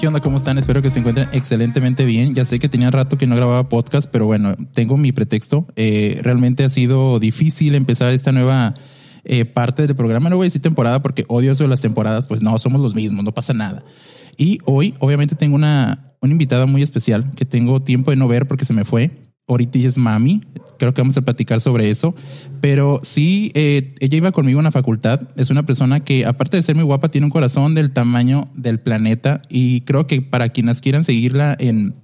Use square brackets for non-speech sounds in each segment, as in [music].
¿qué onda? ¿Cómo están? Espero que se encuentren excelentemente bien. Ya sé que tenía rato que no grababa podcast, pero bueno, tengo mi pretexto. Eh, realmente ha sido difícil empezar esta nueva eh, parte del programa. No voy a decir temporada porque odio eso de las temporadas, pues no, somos los mismos, no pasa nada. Y hoy, obviamente, tengo una, una invitada muy especial que tengo tiempo de no ver porque se me fue. Ahorita es mami, creo que vamos a platicar sobre eso. Pero sí, eh, ella iba conmigo a la facultad. Es una persona que, aparte de ser muy guapa, tiene un corazón del tamaño del planeta. Y creo que para quienes quieran seguirla en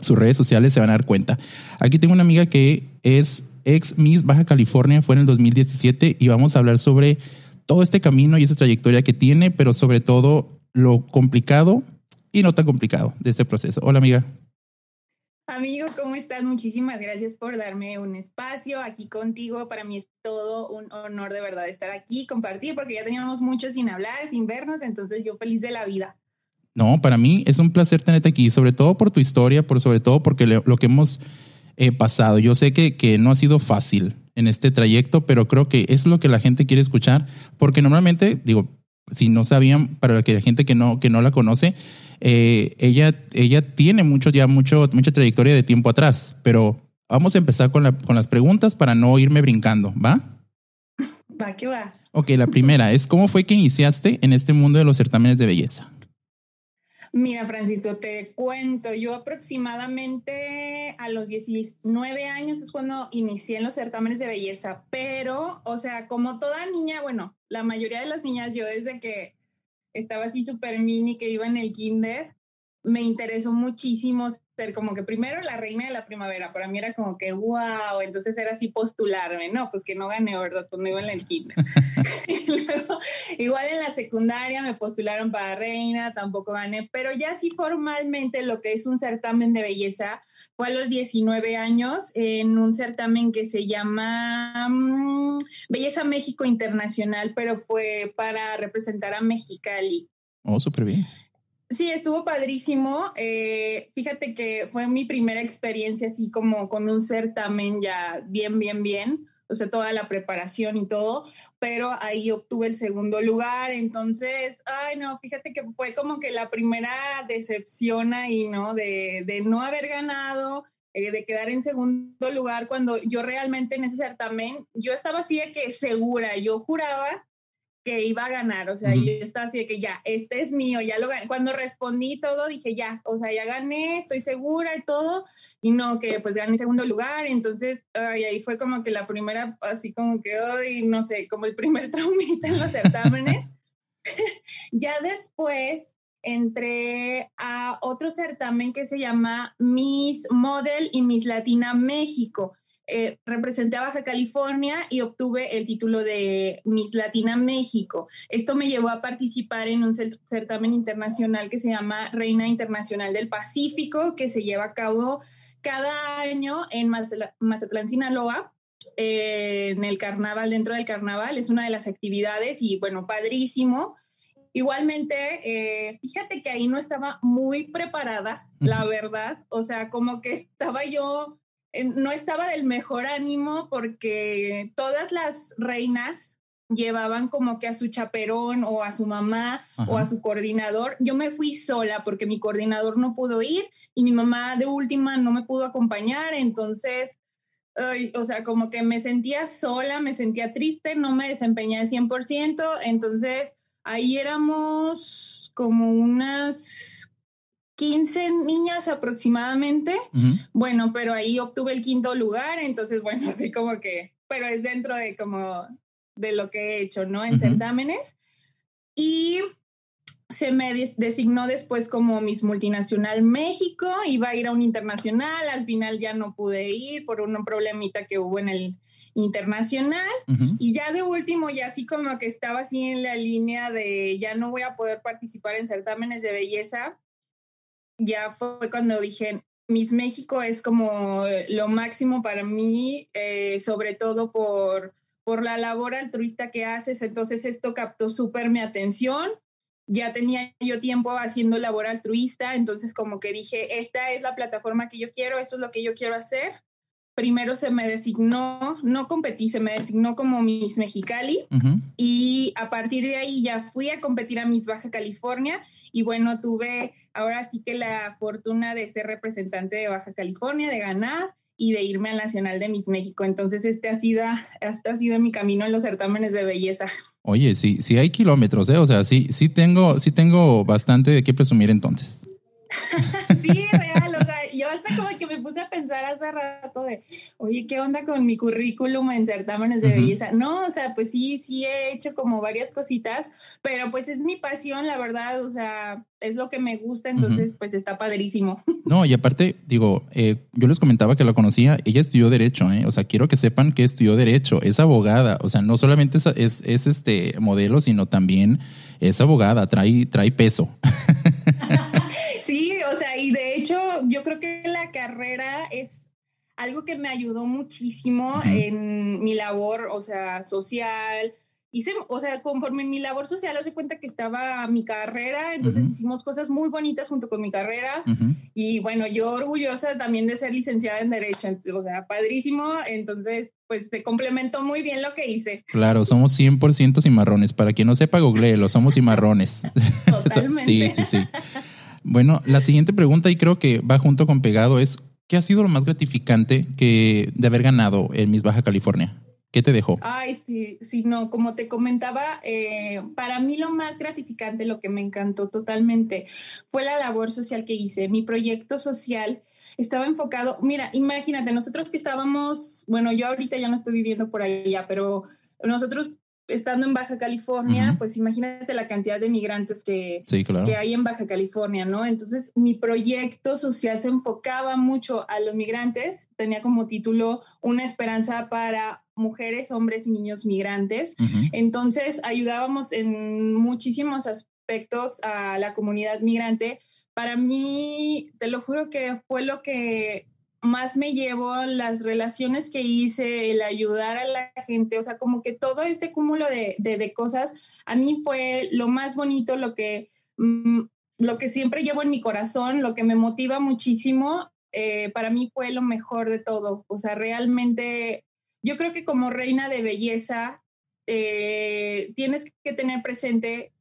sus redes sociales se van a dar cuenta. Aquí tengo una amiga que es ex Miss Baja California, fue en el 2017, y vamos a hablar sobre todo este camino y esa trayectoria que tiene, pero sobre todo lo complicado y no tan complicado de este proceso. Hola, amiga. Amigo, ¿cómo estás? Muchísimas gracias por darme un espacio aquí contigo. Para mí es todo un honor de verdad estar aquí, compartir, porque ya teníamos mucho sin hablar, sin vernos, entonces yo feliz de la vida. No, para mí es un placer tenerte aquí, sobre todo por tu historia, por sobre todo porque lo que hemos eh, pasado. Yo sé que, que no ha sido fácil en este trayecto, pero creo que es lo que la gente quiere escuchar, porque normalmente, digo, si no sabían, para la gente que no, que no la conoce, eh, ella, ella tiene mucho, ya mucho, mucha trayectoria de tiempo atrás, pero vamos a empezar con, la, con las preguntas para no irme brincando, ¿va? Va, que va. Ok, la primera es, ¿cómo fue que iniciaste en este mundo de los certámenes de belleza? Mira, Francisco, te cuento, yo aproximadamente a los 19 años es cuando inicié en los certámenes de belleza, pero, o sea, como toda niña, bueno, la mayoría de las niñas, yo desde que estaba así súper mini que iba en el kinder, me interesó muchísimo ser como que primero la reina de la primavera, para mí era como que wow, entonces era así postularme, no, pues que no gané, ¿verdad? Pues no iba en el kinder. [laughs] luego, igual en la secundaria me postularon para reina, tampoco gané, pero ya sí formalmente lo que es un certamen de belleza fue a los 19 años en un certamen que se llama mm, Belleza México Internacional, pero fue para representar a Mexicali. Oh, súper bien. Sí, estuvo padrísimo. Eh, fíjate que fue mi primera experiencia así como con un certamen ya bien, bien, bien. O sea, toda la preparación y todo, pero ahí obtuve el segundo lugar. Entonces, ay, no, fíjate que fue como que la primera decepción ahí, ¿no? De, de no haber ganado, eh, de quedar en segundo lugar cuando yo realmente en ese certamen, yo estaba así de que segura, yo juraba que iba a ganar, o sea, yo estaba así de que ya, este es mío, ya lo gané. Cuando respondí todo, dije ya, o sea, ya gané, estoy segura y todo, y no, que pues gané segundo lugar, entonces, ay, ahí fue como que la primera, así como que, ay, no sé, como el primer [laughs] traumita en los certámenes. [laughs] ya después entré a otro certamen que se llama Miss Model y Miss Latina México eh, representé a Baja California y obtuve el título de Miss Latina México. Esto me llevó a participar en un certamen internacional que se llama Reina Internacional del Pacífico, que se lleva a cabo cada año en Mazatlán, Sinaloa. Eh, en el carnaval, dentro del carnaval, es una de las actividades y bueno, padrísimo. Igualmente, eh, fíjate que ahí no estaba muy preparada, la verdad, o sea, como que estaba yo no estaba del mejor ánimo porque todas las reinas llevaban como que a su chaperón o a su mamá o a su coordinador. Yo me fui sola porque mi coordinador no pudo ir y mi mamá de última no me pudo acompañar, entonces, o sea, como que me sentía sola, me sentía triste, no me desempeñé al 100%, entonces ahí éramos como unas 15 niñas aproximadamente. Bueno, pero ahí obtuve el quinto lugar, entonces, bueno, [laughs] así como que, pero es dentro de como de lo que he hecho, ¿no? En certámenes. Y se me designó después como Miss Multinacional México, iba a ir a un internacional, al final ya no pude ir por un problemita que hubo en el internacional y ya de último ya así como que estaba así en la línea de ya no voy a poder participar en certámenes de belleza ya fue cuando dije, Miss México es como lo máximo para mí, eh, sobre todo por, por la labor altruista que haces. Entonces esto captó súper mi atención. Ya tenía yo tiempo haciendo labor altruista, entonces como que dije, esta es la plataforma que yo quiero, esto es lo que yo quiero hacer. primero se me designó, no competí, se me designó como Miss Mexicali y a partir de ahí ya fui a competir a Miss Baja California y bueno, tuve ahora sí que la fortuna de ser representante de Baja California, de ganar y de irme al Nacional de Miss México. Entonces, este ha sido, este ha sido mi camino en los certámenes de belleza. Oye, sí, sí hay kilómetros, ¿eh? O sea, sí, sí tengo, sí tengo bastante de qué presumir entonces. [laughs] sí, puse a pensar hace rato de, oye, ¿qué onda con mi currículum en certámenes de belleza? No, o sea, pues sí, sí he hecho como varias cositas, pero pues es mi pasión, la verdad, o sea, es lo que me gusta, entonces pues está padrísimo. [laughs] No, y aparte, digo, eh, yo les comentaba que la conocía, ella estudió Derecho, ¿eh? o sea, quiero que sepan que estudió Derecho, es abogada, o sea, no solamente es, es, es este modelo, sino también es abogada, trae, trae peso. [laughs] sí, o sea, y de hecho yo creo que carrera es algo que me ayudó muchísimo en mi labor, o sea, social. Hice, o sea, conforme en mi labor social, hace cuenta que estaba mi carrera, entonces hicimos cosas muy bonitas junto con mi carrera. Y bueno, yo orgullosa también de ser licenciada en Derecho, o sea, padrísimo. Entonces, pues se complementó muy bien lo que hice. Claro, somos 100% cimarrones. Para quien no sepa, googleelo, somos cimarrones. [laughs] Totalmente. sí, sí, sí. Bueno, la siguiente pregunta, y creo que va junto con pegado, es ¿qué ha sido lo más gratificante que de haber ganado en Miss Baja California? ¿Qué te dejó? Ay, sí, sí, no, como te comentaba, eh, para mí lo más gratificante, lo que me encantó totalmente, fue la labor social que hice. Mi proyecto social estaba enfocado, mira, imagínate, nosotros que estábamos, bueno, yo ahorita ya no estoy viviendo por allá, pero nosotros estando en Baja California, pues imagínate la cantidad de migrantes que, que hay en Baja California, ¿no? Entonces, mi proyecto social se enfocaba mucho a los migrantes, tenía como título Una esperanza para mujeres, hombres y niños migrantes. Entonces, ayudábamos en muchísimos aspectos a la comunidad migrante. Para mí, te lo juro que fue lo que más me llevo las relaciones que hice, el ayudar a la gente, o sea, como que todo este cúmulo de, de, cosas, a mí fue lo más bonito, lo que, mm, lo que siempre llevo en mi corazón, lo que me motiva muchísimo, eh, para mí fue lo mejor de todo, o sea, realmente yo creo que como reina de belleza, eh, tienes que tener presente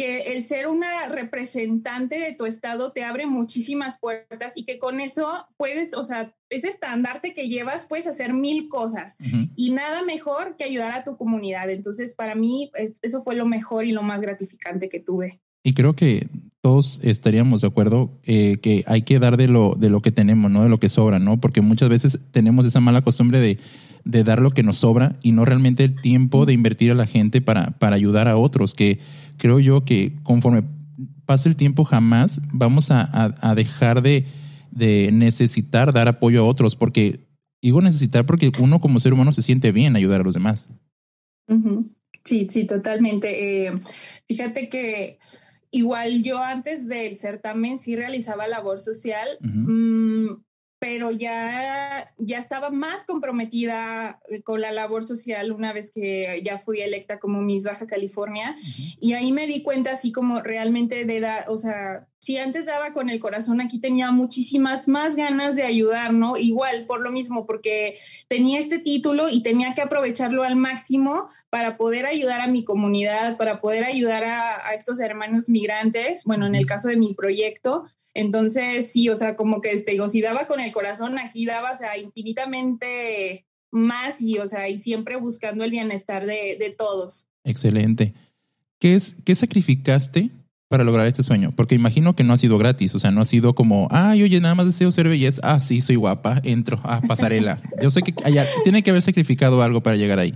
que el ser una representante de tu estado te abre muchísimas puertas y que con eso puedes, o sea, ese estandarte que llevas, puedes hacer mil cosas y nada mejor que ayudar a tu comunidad. Entonces, para mí, eso fue lo mejor y lo más gratificante que tuve. Y creo que todos estaríamos de acuerdo eh, que hay que dar de lo, de lo que tenemos, ¿no? De lo que sobra, ¿no? Porque muchas veces tenemos esa mala costumbre de, de dar lo que nos sobra y no realmente el tiempo de invertir a la gente para, para ayudar a otros, que creo yo que conforme pase el tiempo jamás vamos a, dejar de, necesitar dar apoyo a otros, porque digo necesitar porque uno como ser humano se siente bien ayudar a los demás. Sí, sí, totalmente. Eh, fíjate que igual yo antes del certamen sí realizaba labor social pero ya, ya estaba más comprometida eh, con la labor social una vez que ya fui electa como Miss Baja California. Y ahí me di cuenta así como realmente de edad, o sea, si antes daba con el corazón, aquí tenía muchísimas más ganas de ayudar, ¿no? Igual, por lo mismo, porque tenía este título y tenía que aprovecharlo al máximo para poder ayudar a mi comunidad, para poder ayudar a, a estos hermanos migrantes, bueno, en el caso de mi proyecto, entonces, sí, o sea, como que, este, digo, si daba con el corazón, aquí daba, o sea, infinitamente más y, o sea, y siempre buscando el bienestar de, de todos. Excelente. ¿Qué es, qué sacrificaste para lograr este sueño? Porque imagino que no ha sido gratis, o sea, no ha sido como, ay, oye, nada más deseo ser belleza, ah, sí, soy guapa, entro, ah, pasarela. [laughs] Yo sé que allá, tiene que haber sacrificado algo para llegar ahí.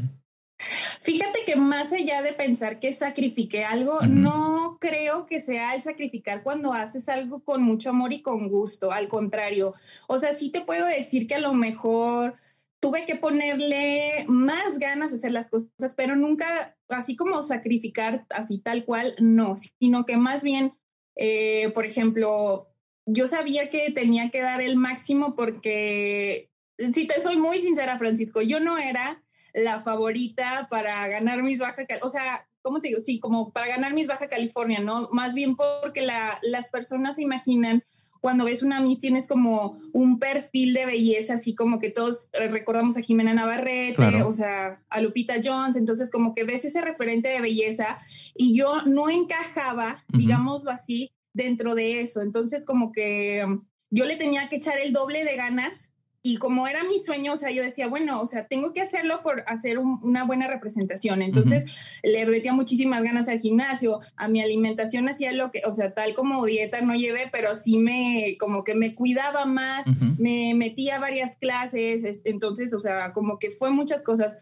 Fíjate que más allá de pensar que sacrifiqué algo, no creo que sea el sacrificar cuando haces algo con mucho amor y con gusto, al contrario. O sea, sí te puedo decir que a lo mejor tuve que ponerle más ganas de hacer las cosas, pero nunca así como sacrificar así tal cual, no, sino que más bien, eh, por ejemplo, yo sabía que tenía que dar el máximo porque, si te soy muy sincera, Francisco, yo no era la favorita para ganar mis Baja o sea, ¿cómo te digo? Sí, como para ganar mis Baja California, ¿no? Más bien porque la, las personas se imaginan cuando ves una Miss tienes como un perfil de belleza, así como que todos recordamos a Jimena Navarrete, o sea, a Lupita Jones, entonces como que ves ese referente de belleza y yo no encajaba, digámoslo así, dentro de eso. Entonces como que um, yo le tenía que echar el doble de ganas y como era mi sueño, o sea, yo decía, bueno, o sea, tengo que hacerlo por hacer una buena representación. Entonces, le metía muchísimas ganas al gimnasio, a mi alimentación hacía lo que, o sea, tal como dieta no llevé, pero sí me, como que me cuidaba más, me metía varias clases, entonces, o sea, como que fue muchas cosas.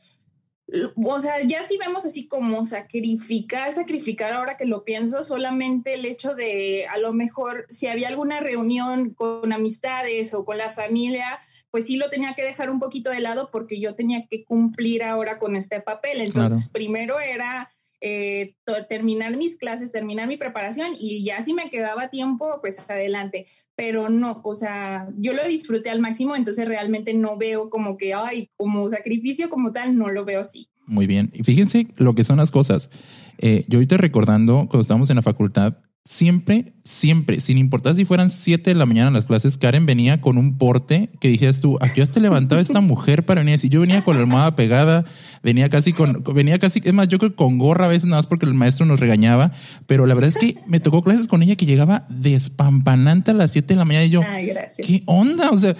O sea, ya si vemos así como sacrificar, sacrificar ahora que lo pienso, solamente el hecho de a lo mejor si había alguna reunión con amistades o con la familia, pues sí lo tenía que dejar un poquito de lado porque yo tenía que cumplir ahora con este papel. Entonces, primero era eh, terminar mis clases, terminar mi preparación y ya si me quedaba tiempo, pues adelante. Pero no, o sea, yo lo disfruté al máximo, entonces realmente no veo como que, ay, como sacrificio como tal, no lo veo así. Muy bien. Y fíjense lo que son las cosas. Eh, yo ahorita recordando, cuando estábamos en la facultad, siempre, siempre, sin importar si fueran 7 de la mañana las clases, Karen venía con un porte que dijeras tú, ¿a qué te levantaba esta mujer para venir así? Yo venía con la almohada pegada, venía casi con, venía casi, es más, yo creo que con gorra a veces nada más porque el maestro nos regañaba, pero la verdad es que me tocó clases con ella que llegaba despampanante a las 7 de la mañana y yo, ¿qué onda? O sea,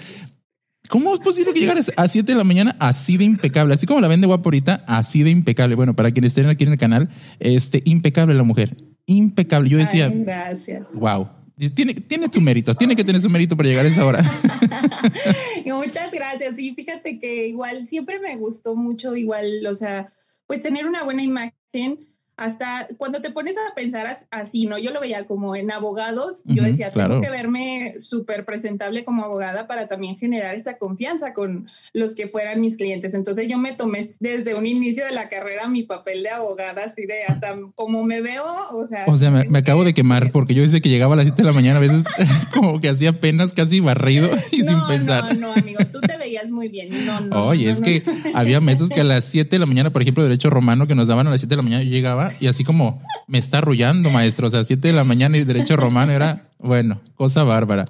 ¿Cómo es posible que llegaras a 7 de la mañana así de impecable? Así como la vende guapo ahorita, así de impecable. Bueno, para quienes estén aquí en el canal, este, impecable la mujer impecable. Yo decía, gracias. Wow. Tiene, tiene su mérito, tiene que tener su mérito para llegar a esa hora. [laughs] Muchas gracias. Y fíjate que igual siempre me gustó mucho, igual, o sea, pues tener una buena imagen hasta cuando te pones a pensar así, ¿no? Yo lo veía como en abogados, yo decía, tengo que verme súper presentable como abogada para también generar esta confianza con los que fueran mis clientes. Entonces yo me tomé desde un inicio de la carrera mi papel de abogada, así de hasta como me veo, o sea... O sea, me, acabo de quemar porque yo desde que llegaba a las 7 de la mañana a veces [laughs] [laughs] como que hacía apenas casi barrido [laughs] y sin pensar. No, no, amigo, tú te veías muy bien. No, no. Oye, es que había meses que a las 7 de la mañana, por ejemplo, derecho romano que nos daban a las 7 de la mañana, yo llegaba y así como me está arrullando, maestro. O sea, 7 de la mañana y derecho romano era, bueno, cosa bárbara.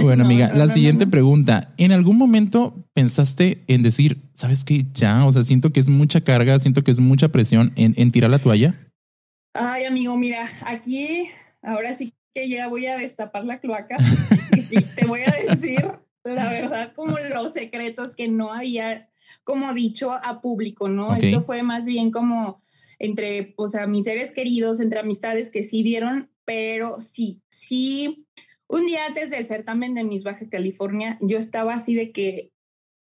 Bueno, amiga, la siguiente pregunta. ¿En algún momento pensaste en decir, sabes qué, ya, o sea, siento que es mucha carga, siento que es mucha presión en, en tirar la toalla? Ay, amigo, mira, aquí ahora sí que ya voy a destapar la cloaca y sí, te voy a decir la verdad como los secretos que no había como dicho a público, ¿no? Esto fue más bien como entre, o sea, mis seres queridos, entre amistades que sí vieron, pero sí, sí, un día antes del certamen de Miss Baja California, yo estaba así de que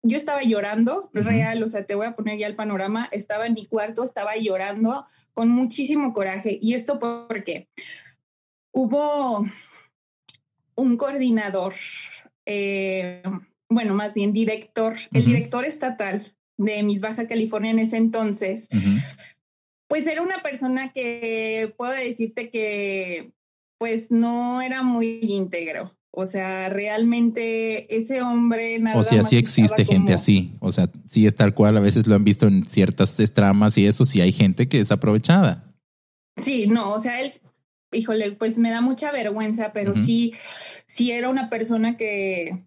yo estaba llorando, real, o sea, te voy a poner ya el panorama, estaba en mi cuarto, estaba llorando con muchísimo coraje. ¿Y esto porque Hubo un coordinador, eh, bueno, más bien director, el director estatal de Miss Baja California en ese entonces, pues era una persona que puedo decirte que pues no era muy íntegro. O sea, realmente ese hombre nada O sea, sí existe gente así. O sea, sí es tal cual. A veces lo han visto en ciertas tramas y eso. Sí hay gente que es aprovechada. Sí, no, o sea, él, híjole, pues me da mucha vergüenza, pero sí, sí era una persona que,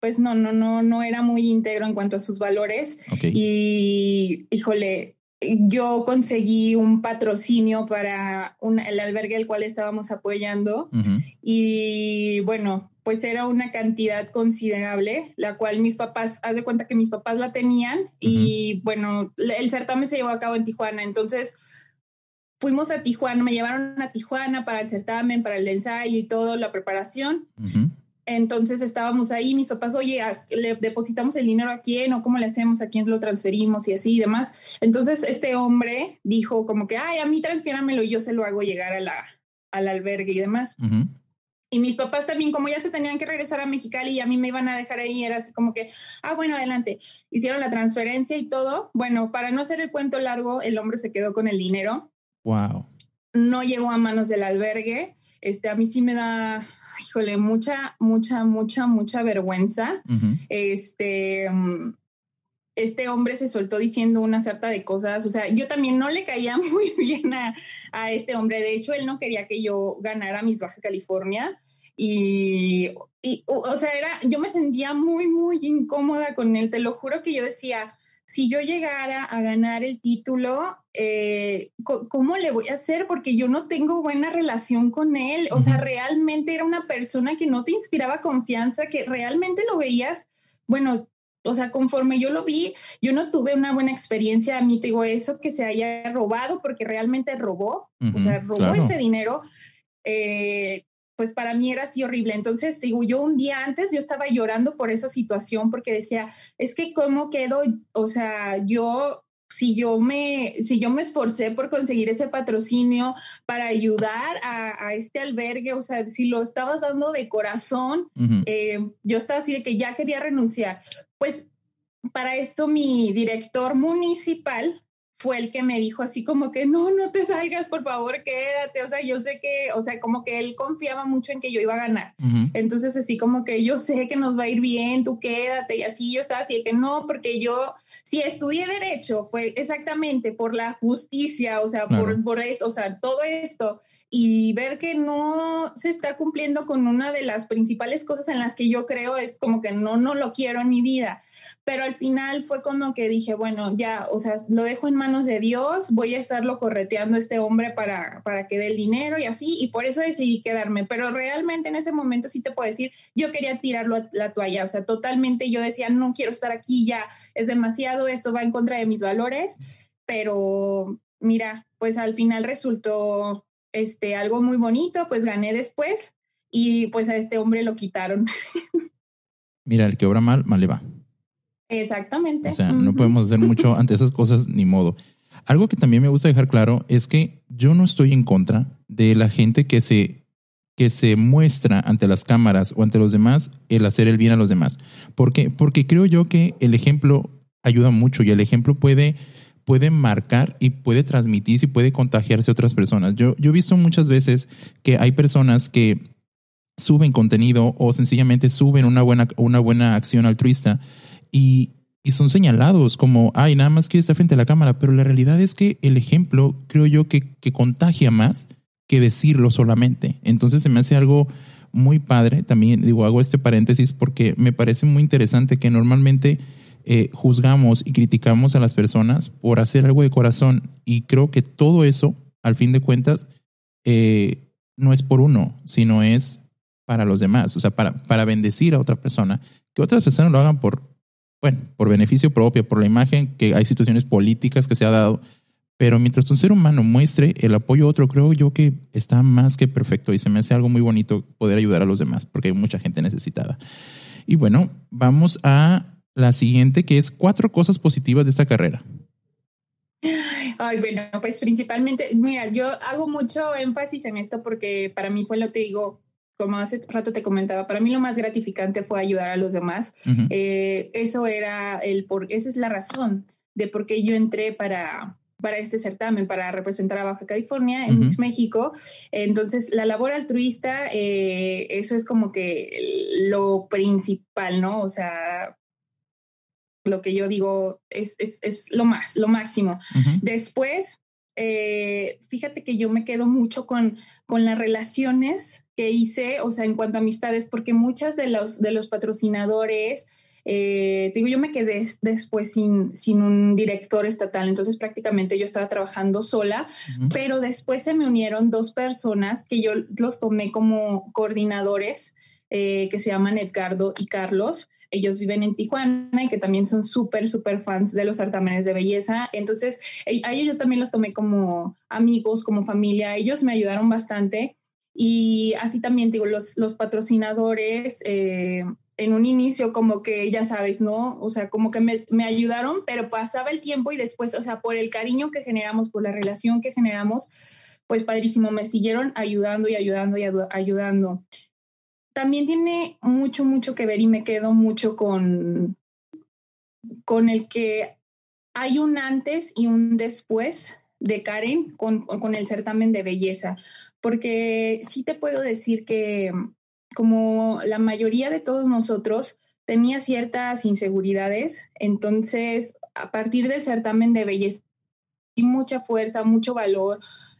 pues no, no, no, no era muy íntegro en cuanto a sus valores. Y, híjole, yo conseguí un patrocinio para el albergue al cual estábamos apoyando y bueno, pues era una cantidad considerable, la cual mis papás, haz de cuenta que mis papás la tenían y bueno, el certamen se llevó a cabo en Tijuana, entonces fuimos a Tijuana, me llevaron a Tijuana para el certamen, para el ensayo y todo, la preparación. Entonces estábamos ahí, mis papás, oye, ¿le depositamos el dinero a quién o cómo le hacemos, a quién lo transferimos y así y demás? Entonces este hombre dijo como que, ay, a mí transfiéramelo y yo se lo hago llegar a la, al albergue y demás. Y mis papás también, como ya se tenían que regresar a Mexicali y a mí me iban a dejar ahí, era así como que, ah, bueno, adelante. Hicieron la transferencia y todo. Bueno, para no hacer el cuento largo, el hombre se quedó con el dinero. Wow. No llegó a manos del albergue. Este, a mí sí me da híjole, mucha, mucha, mucha, mucha vergüenza. Este, mm, este hombre se soltó diciendo una sarta de cosas. O sea, yo también no le caía [laughs] muy bien a, a, este hombre. De hecho, él no quería que yo ganara mis Baja California. y, y, o sea, era, yo me sentía muy, muy incómoda con él. Te lo juro que yo decía, si yo llegara a ganar el título, eh, ¿cómo le voy a hacer? Porque yo no tengo buena relación con él. O sea, realmente era una persona que no te inspiraba confianza, que realmente lo veías, bueno, o sea, conforme yo lo vi, yo no tuve una buena experiencia. A mí te digo eso, que se haya robado, porque realmente robó, o sea, robó ese dinero. Eh, pues para mí era así horrible. Entonces, digo, yo un día antes yo estaba llorando por esa situación porque decía, es que cómo quedo, o sea, yo si yo me, si yo me esforcé por conseguir ese patrocinio para ayudar a, este albergue, o sea, si lo estabas dando de corazón, eh, yo estaba así de que ya quería renunciar. Pues para esto mi director municipal fue el que me dijo así como que no, no te salgas, por favor, quédate. O sea, yo sé que, o sea, como que él confiaba mucho en que yo iba a ganar. Entonces, así como que yo sé que nos va a ir bien, tú quédate. Y así yo estaba así de que no, porque yo, si estudié derecho, fue exactamente por la justicia, o sea, por, por esto, o sea, todo esto. Y ver que no se está cumpliendo con una de las principales cosas en las que yo creo es como que no, no lo quiero en mi vida pero al final fue como que dije, bueno, ya, o sea, lo dejo en manos de Dios, voy a estarlo correteando a este hombre para, para que dé el dinero y así, y por eso decidí quedarme, pero realmente en ese momento sí te puedo decir, yo quería tirarlo a la toalla, o sea, totalmente yo decía, no quiero estar aquí ya, es demasiado, esto va en contra de mis valores, pero mira, pues al final resultó este algo muy bonito, pues gané después y pues a este hombre lo quitaron. Mira, el que obra mal, mal le va. Exactamente. O sea, no podemos hacer mucho [laughs] ante esas cosas ni modo. Algo que también me gusta dejar claro es que yo no estoy en contra de la gente que se, que se muestra ante las cámaras o ante los demás el hacer el bien a los demás. ¿Por qué? Porque creo yo que el ejemplo ayuda mucho y el ejemplo puede, puede marcar y puede transmitir y puede contagiarse a otras personas. Yo, yo he visto muchas veces que hay personas que suben contenido o sencillamente suben una buena, una buena acción altruista y, son señalados como, ay, nada más que está frente a la cámara, pero la realidad es que el ejemplo creo yo que, que contagia más que decirlo solamente. Entonces se me hace algo muy padre. También digo, hago este paréntesis porque me parece muy interesante que normalmente eh, juzgamos y criticamos a las personas por hacer algo de corazón y creo que todo eso, al fin de cuentas, eh, no es por uno, sino es para los demás, o sea, para, para bendecir a otra persona. Que otras personas lo hagan por, bueno, por beneficio propio, por la imagen, que hay situaciones políticas que se ha dado, pero mientras un ser humano muestre el apoyo a otro, creo yo que está más que perfecto y se me hace algo muy bonito poder ayudar a los demás, porque hay mucha gente necesitada. Y bueno, vamos a la siguiente, que es cuatro cosas positivas de esta carrera. Ay, bueno, pues principalmente, mira, yo hago mucho énfasis en esto porque para mí fue lo que digo, como hace rato te comentaba, para mí lo más gratificante fue ayudar a los demás. Eh, eso era el por, esa es la razón de por qué yo entré para, para este certamen, para representar a Baja California en México. Entonces, la labor altruista, eh, eso es como que lo principal, ¿no? O sea, lo que yo digo es, es, es lo más, lo máximo. Después, eh, fíjate que yo me quedo mucho con, con las relaciones que hice, o sea, en cuanto a amistades, porque muchas de los, de los patrocinadores, eh, digo, yo me quedé después sin, sin un director estatal, entonces prácticamente yo estaba trabajando sola, pero después se me unieron dos personas que yo los tomé como coordinadores, eh, que se llaman Edgardo y Carlos. Ellos viven en Tijuana y que también son súper, súper fans de los certámenes de belleza. Entonces, a ellos también los tomé como amigos, como familia. Ellos me ayudaron bastante y así también digo, los, los patrocinadores eh, en un inicio como que ya sabes, ¿no? O sea, como que me, me, ayudaron, pero pasaba el tiempo y después, o sea, por el cariño que generamos, por la relación que generamos, pues padrísimo, me siguieron ayudando y ayudando y ayudando. También tiene mucho, mucho que ver y me quedo mucho con, con el que hay un antes y un después de Karen con, con el certamen de belleza porque sí te puedo decir que como la mayoría de todos nosotros tenía ciertas inseguridades, entonces a partir del certamen de belleza y mucha fuerza, mucho valor,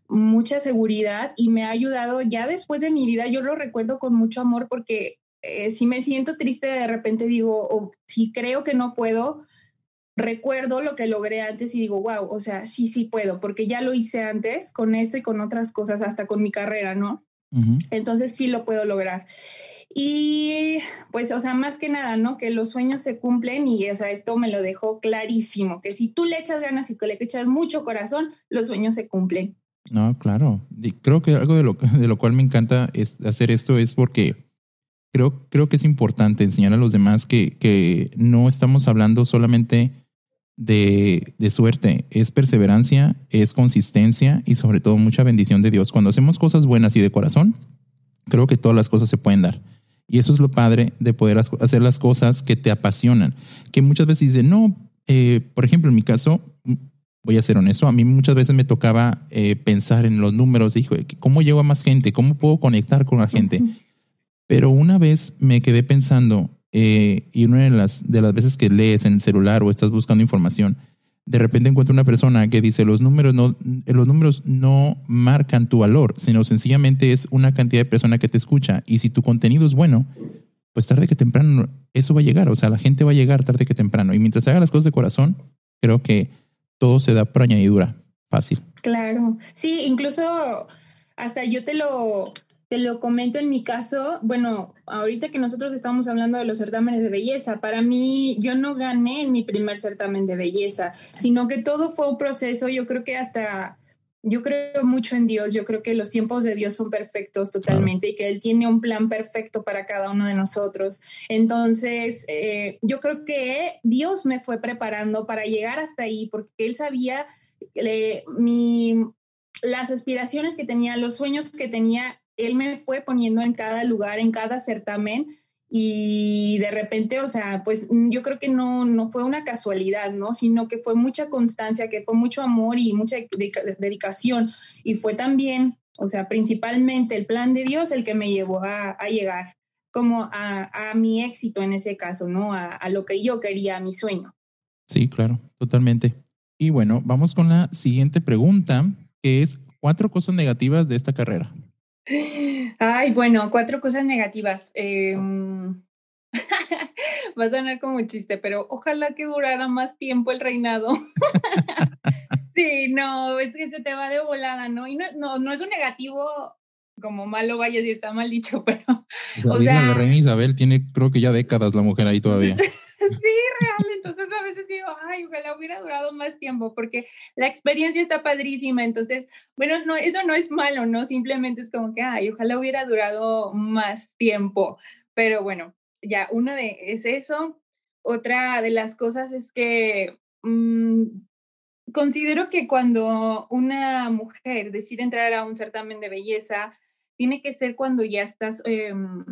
mucha seguridad y me ha ayudado ya después de mi vida, yo lo recuerdo con mucho amor porque eh, si me siento triste de repente digo, o si creo que no puedo, recuerdo lo que logré antes y digo, wow, o sea, sí, sí puedo, porque ya lo hice antes con esto y con otras cosas, hasta con mi carrera, ¿no? Entonces sí lo puedo lograr. Y pues, o sea, más que nada, ¿no? Que los sueños se cumplen y o sea, esto me lo dejó clarísimo, que si tú le echas ganas y que le echas mucho corazón, los sueños se cumplen. No, claro. Y creo que algo de lo, de lo cual me encanta es hacer esto es porque creo, creo que es importante enseñar a los demás que, que no estamos hablando solamente de, de, suerte, es perseverancia, es consistencia y sobre todo mucha bendición de Dios. Cuando hacemos cosas buenas y de corazón, creo que todas las cosas se pueden dar. Y eso es lo padre de poder hacer las cosas que te apasionan. Que muchas veces dicen, no, eh, por ejemplo, en mi caso, voy a ser honesto, a mí muchas veces me tocaba eh, pensar en los números, hijo, ¿cómo llego a más gente? ¿Cómo puedo conectar con la gente? Pero una vez me quedé pensando, eh, y una de las, de las veces que lees en el celular o estás buscando información, de repente encuentro una persona que dice los números no, los números no marcan tu valor, sino sencillamente es una cantidad de personas que te escucha. Y si tu contenido es bueno, pues tarde que temprano eso va a llegar. O sea, la gente va a llegar tarde que temprano. Y mientras haga las cosas de corazón, creo que todo se da por añadidura. Fácil. Claro. Sí, incluso hasta yo te lo, te lo comento en mi caso, bueno, ahorita que nosotros estamos hablando de los certámenes de belleza, para mí yo no gané en mi primer certamen de belleza, sino que todo fue un proceso, yo creo que hasta, yo creo mucho en Dios, yo creo que los tiempos de Dios son perfectos totalmente y que Él tiene un plan perfecto para cada uno de nosotros. Entonces, eh, yo creo que Dios me fue preparando para llegar hasta ahí porque Él sabía eh, mi, las aspiraciones que tenía, los sueños que tenía él me fue poniendo en cada lugar, en cada certamen y de repente, o sea, pues yo creo que no, no fue una casualidad, ¿no? Sino que fue mucha constancia, que fue mucho amor y mucha dedicación y fue también, o sea, principalmente el plan de Dios el que me llevó a, llegar como a, mi éxito en ese caso, ¿no? A, a lo que yo quería, a mi sueño. Sí, claro, totalmente. Y bueno, vamos con la siguiente pregunta, que es cuatro cosas negativas de esta carrera. Ay, bueno, cuatro cosas negativas. Em, [laughs] va a sonar como chiste, pero ojalá que durara más tiempo el reinado. [laughs] sí, no, es que se te va de volada, ¿no? Y no, no, no es un negativo como malo vaya si está mal dicho, [laughs] pero. o sea, la reina Isabel tiene, creo que ya décadas la mujer ahí [laughs] todavía. sí, real. Entonces a veces digo, ay, ojalá hubiera durado más tiempo porque la experiencia está padrísima. Entonces, bueno, no, eso no es malo, ¿no? Simplemente es como que, ay, ojalá hubiera durado más tiempo. Pero bueno, ya, uno de es eso. Otra de las cosas es que mm, considero que cuando una mujer decide entrar a un certamen de belleza, tiene que ser cuando ya estás, em,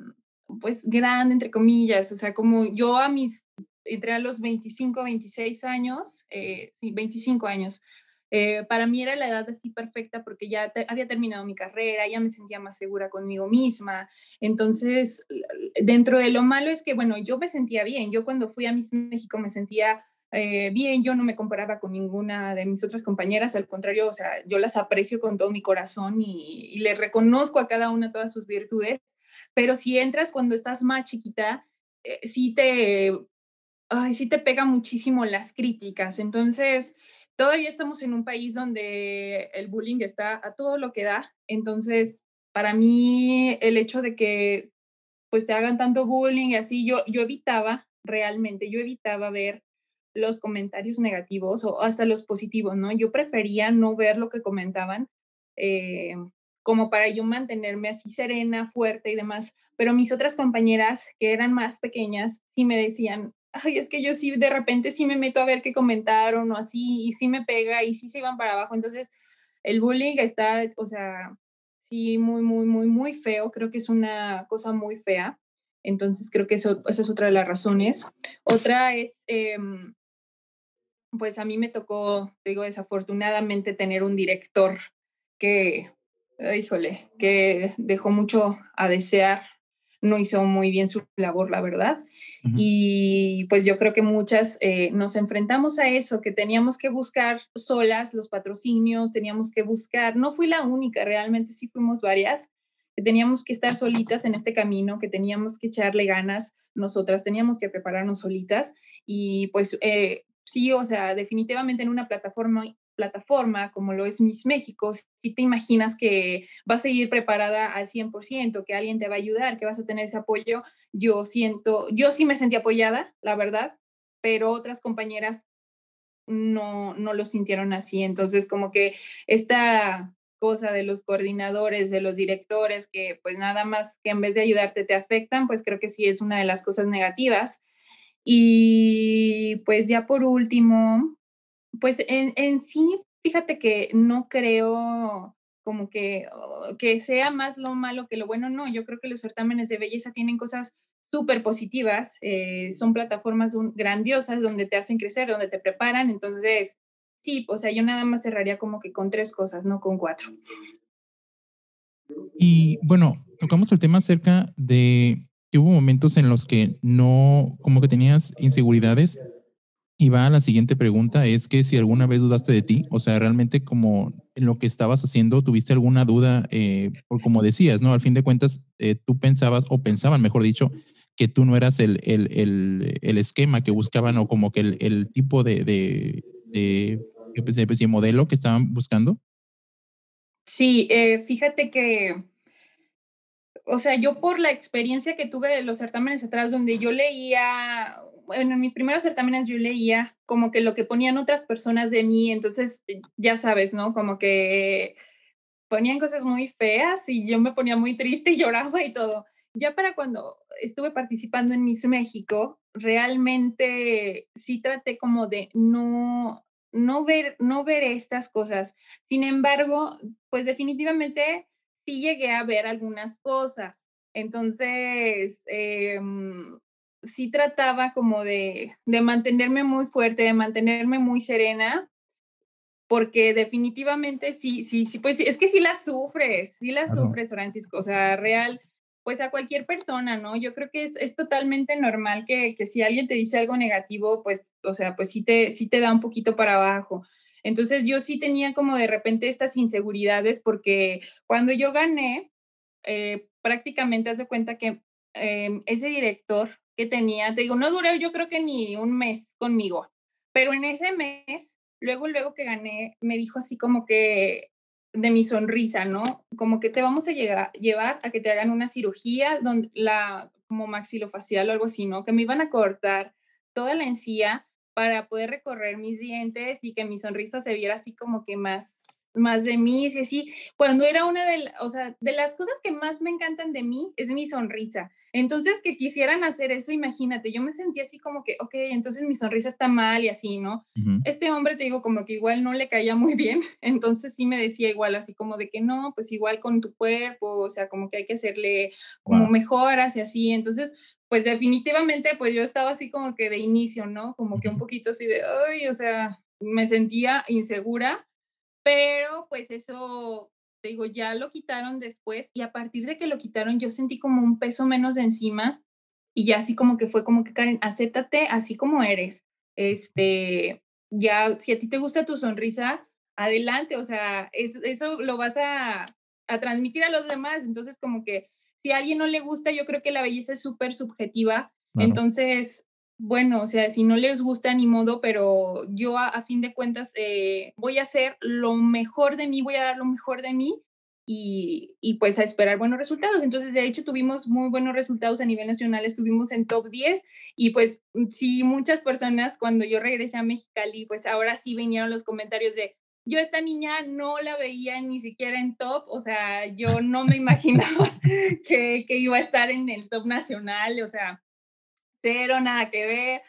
pues, grande, entre comillas. O sea, como yo a mis entré a los 25, 26 años, eh, sí, 25 años. Eh, para mí era la edad así perfecta porque ya había terminado mi carrera, ya me sentía más segura conmigo misma. Entonces, dentro de lo malo es que, bueno, yo me sentía bien. Yo cuando fui a Miss México me sentía eh, bien, yo no me comparaba con ninguna de mis otras compañeras, al contrario, o sea, yo las aprecio con todo mi corazón y, y les reconozco a cada una todas sus virtudes. Pero si entras cuando estás más chiquita, sí te ay, sí te pega muchísimo las críticas. Entonces, todavía estamos en un país donde el bullying está a todo lo que da. Entonces, para mí, el hecho de que pues te hagan tanto bullying y así, yo, yo evitaba realmente, yo evitaba ver los comentarios negativos o hasta los positivos, ¿no? Yo prefería no ver lo que comentaban, eh, como para yo mantenerme así serena, fuerte y demás. Pero mis otras compañeras, que eran más pequeñas, sí me decían, ay, es que yo sí de repente sí me meto a ver qué comentaron o así, y sí me pega y sí se iban para abajo. Entonces, el bullying está, o sea, sí, muy, muy, muy, muy feo. Creo que es una cosa muy fea. Entonces, creo que eso, esa es otra de las razones. Otra es, em, pues a mí me tocó, digo, desafortunadamente tener un director que, híjole, que dejó mucho a desear no hizo muy bien su labor, la verdad. Y pues yo creo que muchas eh, nos enfrentamos a eso, que teníamos que buscar solas los patrocinios, teníamos que buscar, no fui la única, realmente sí fuimos varias, que teníamos que estar solitas en este camino, que teníamos que echarle ganas nosotras, teníamos que prepararnos solitas y pues eh, sí, o sea, definitivamente en una plataforma plataforma como lo es Miss México, si te imaginas que vas a seguir preparada al 100%, que alguien te va a ayudar, que vas a tener ese apoyo, yo siento, yo sí me sentí apoyada, la verdad, pero otras compañeras no, no lo sintieron así. Entonces, como que esta cosa de los coordinadores, de los directores, que pues nada más que en vez de ayudarte te afectan, pues creo que sí es una de las cosas negativas. Y pues ya por último, pues en, en sí, fíjate que no creo como que, oh, que sea más lo malo que lo bueno, no, yo creo que los certámenes de belleza tienen cosas súper positivas, eh, son plataformas grandiosas donde te hacen crecer, donde te preparan, entonces, sí, o sea, yo nada más cerraría como que con tres cosas, no con cuatro. Y bueno, tocamos el tema acerca de hubo momentos en los que no, como que tenías inseguridades y va a la siguiente pregunta, es que si alguna vez dudaste de ti, o sea, realmente como en lo que estabas haciendo, tuviste alguna duda, eh, por como decías, ¿no? Al fin de cuentas, eh, tú pensabas, o pensaban, mejor dicho, que tú no eras el, el, el, el esquema que buscaban o como que el, tipo de, de, de, de, modelo que estaban buscando. Sí, eh, fíjate que, o sea, yo por la experiencia que tuve de los certámenes atrás, donde yo leía bueno, en mis primeros certámenes yo leía como que lo que ponían otras personas de mí, entonces ya sabes, ¿no? Como que ponían cosas muy feas y yo me ponía muy triste y lloraba y todo. Ya para cuando estuve participando en Miss México, realmente sí traté como de no, no, ver, no ver estas cosas. Sin embargo, pues definitivamente sí llegué a ver algunas cosas. Entonces, eh, sí trataba como de, de mantenerme muy fuerte, de mantenerme muy serena, porque definitivamente sí, sí, sí, pues es que sí la sufres, sí la sufres, Francisco, o sea, real, pues a cualquier persona, ¿no? Yo creo que es, es totalmente normal que, que, si alguien te dice algo negativo, pues, o sea, pues sí te, sí te da un poquito para abajo. Entonces yo sí tenía como de repente estas inseguridades porque cuando yo gané, eh, prácticamente hace cuenta que eh, ese director que tenía, te digo, no duré yo creo que ni un mes conmigo, pero en ese mes, luego, luego que gané, me dijo así como que de mi sonrisa, ¿no? Como que te vamos a llegar, llevar a que te hagan una cirugía donde la, como maxilofacial o algo así, ¿no? Que me iban a cortar toda la encía para poder recorrer mis dientes y que mi sonrisa se viera así como que más más de mí, y así, cuando era una de, o sea, de las cosas que más me encantan de mí es mi sonrisa. Entonces, que quisieran hacer eso, imagínate, yo me sentía así como que, ok, entonces mi sonrisa está mal y así, ¿no? Este hombre, te digo, como que igual no le caía muy bien, [laughs] entonces sí me decía igual, así como de que no, pues igual con tu cuerpo, o sea, como que hay que hacerle como mejoras y así, entonces, pues definitivamente, pues yo estaba así como que de inicio, ¿no? Como que un poquito así de, ay, o sea, me sentía insegura pero pues eso, te digo, ya lo quitaron después y a partir de que lo quitaron yo sentí como un peso menos de encima y ya así como que fue como que Karen, acéptate así como eres. Este, ya, si a ti te gusta tu sonrisa, adelante, o sea, eso lo vas a, a transmitir a los demás. Entonces, como que si a alguien no le gusta, yo creo que la belleza es súper subjetiva. Entonces, bueno, o sea, si no les gusta ni modo, pero yo a, fin de cuentas eh, voy a hacer lo mejor de mí, voy a dar lo mejor de mí y, y, pues a esperar buenos resultados. Entonces, de hecho, tuvimos muy buenos resultados a nivel nacional, estuvimos en top 10 y pues sí, muchas personas cuando yo regresé a Mexicali, pues ahora sí vinieron los comentarios de, yo esta niña no la veía ni siquiera en top, o sea, yo no me [laughs] imaginaba que, que iba a estar en el top nacional, o sea, cero, nada que ver.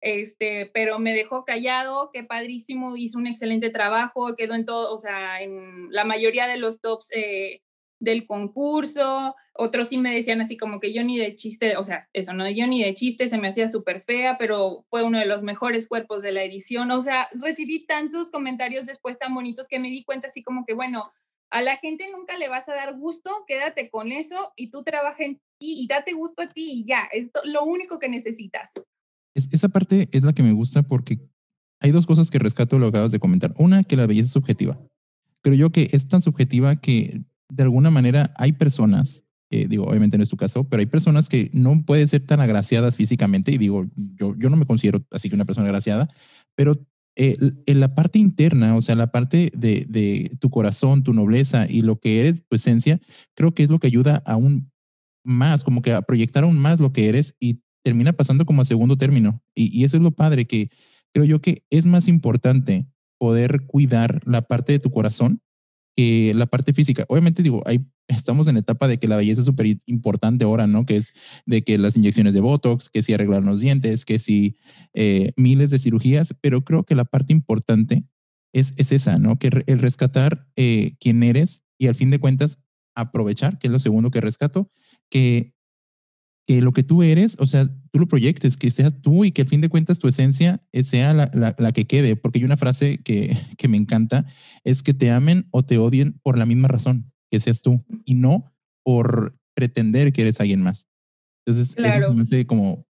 Este, pero me dejó callado, qué padrísimo, hizo un excelente trabajo, quedó en todo, o sea, en la mayoría de los tops eh, del concurso. Otros sí me decían así como que yo ni de chiste, o sea, eso no, yo ni de chiste, se me hacía súper fea, pero fue uno de los mejores cuerpos de la edición. O sea, recibí tantos comentarios después tan bonitos que me di cuenta así como que, bueno, A la gente nunca le vas a dar gusto, quédate con eso y tú trabaja en ti y date gusto a ti y ya, es lo único que necesitas. esa parte es la que me gusta porque hay dos cosas que rescato lo acabas de comentar. Una, que la belleza es subjetiva. Creo yo que es tan subjetiva que de alguna manera hay personas, eh, digo, obviamente no es tu caso, pero hay personas que no pueden ser tan agraciadas físicamente y digo, yo, yo no me considero así que una persona agraciada, pero en la parte interna, o sea, la parte de, de, tu corazón, tu nobleza y lo que eres, tu esencia, creo que es lo que ayuda aún más, como que a proyectar aún más lo que eres y termina pasando como a segundo término. Y, y eso es lo padre, que creo yo que es más importante poder cuidar la parte de tu corazón que la parte física. Obviamente digo, hay, estamos en la etapa de que la belleza es súper importante ahora, ¿no? Que es de que las inyecciones de Botox, que si arreglar los dientes, que si eh, miles de cirugías, pero creo que la parte importante es, es esa, ¿no? Que el rescatar eh, quién eres y al fin de cuentas aprovechar, que es lo segundo que rescato, que que lo que tú eres, o sea, tú lo proyectes, que seas tú y que al fin de cuentas tu esencia sea la, la, que quede, porque hay una frase que, [laughs] que, me encanta, es que te amen o te odien por la misma razón, que seas tú, y no por pretender que eres alguien más. Entonces, eso me hace como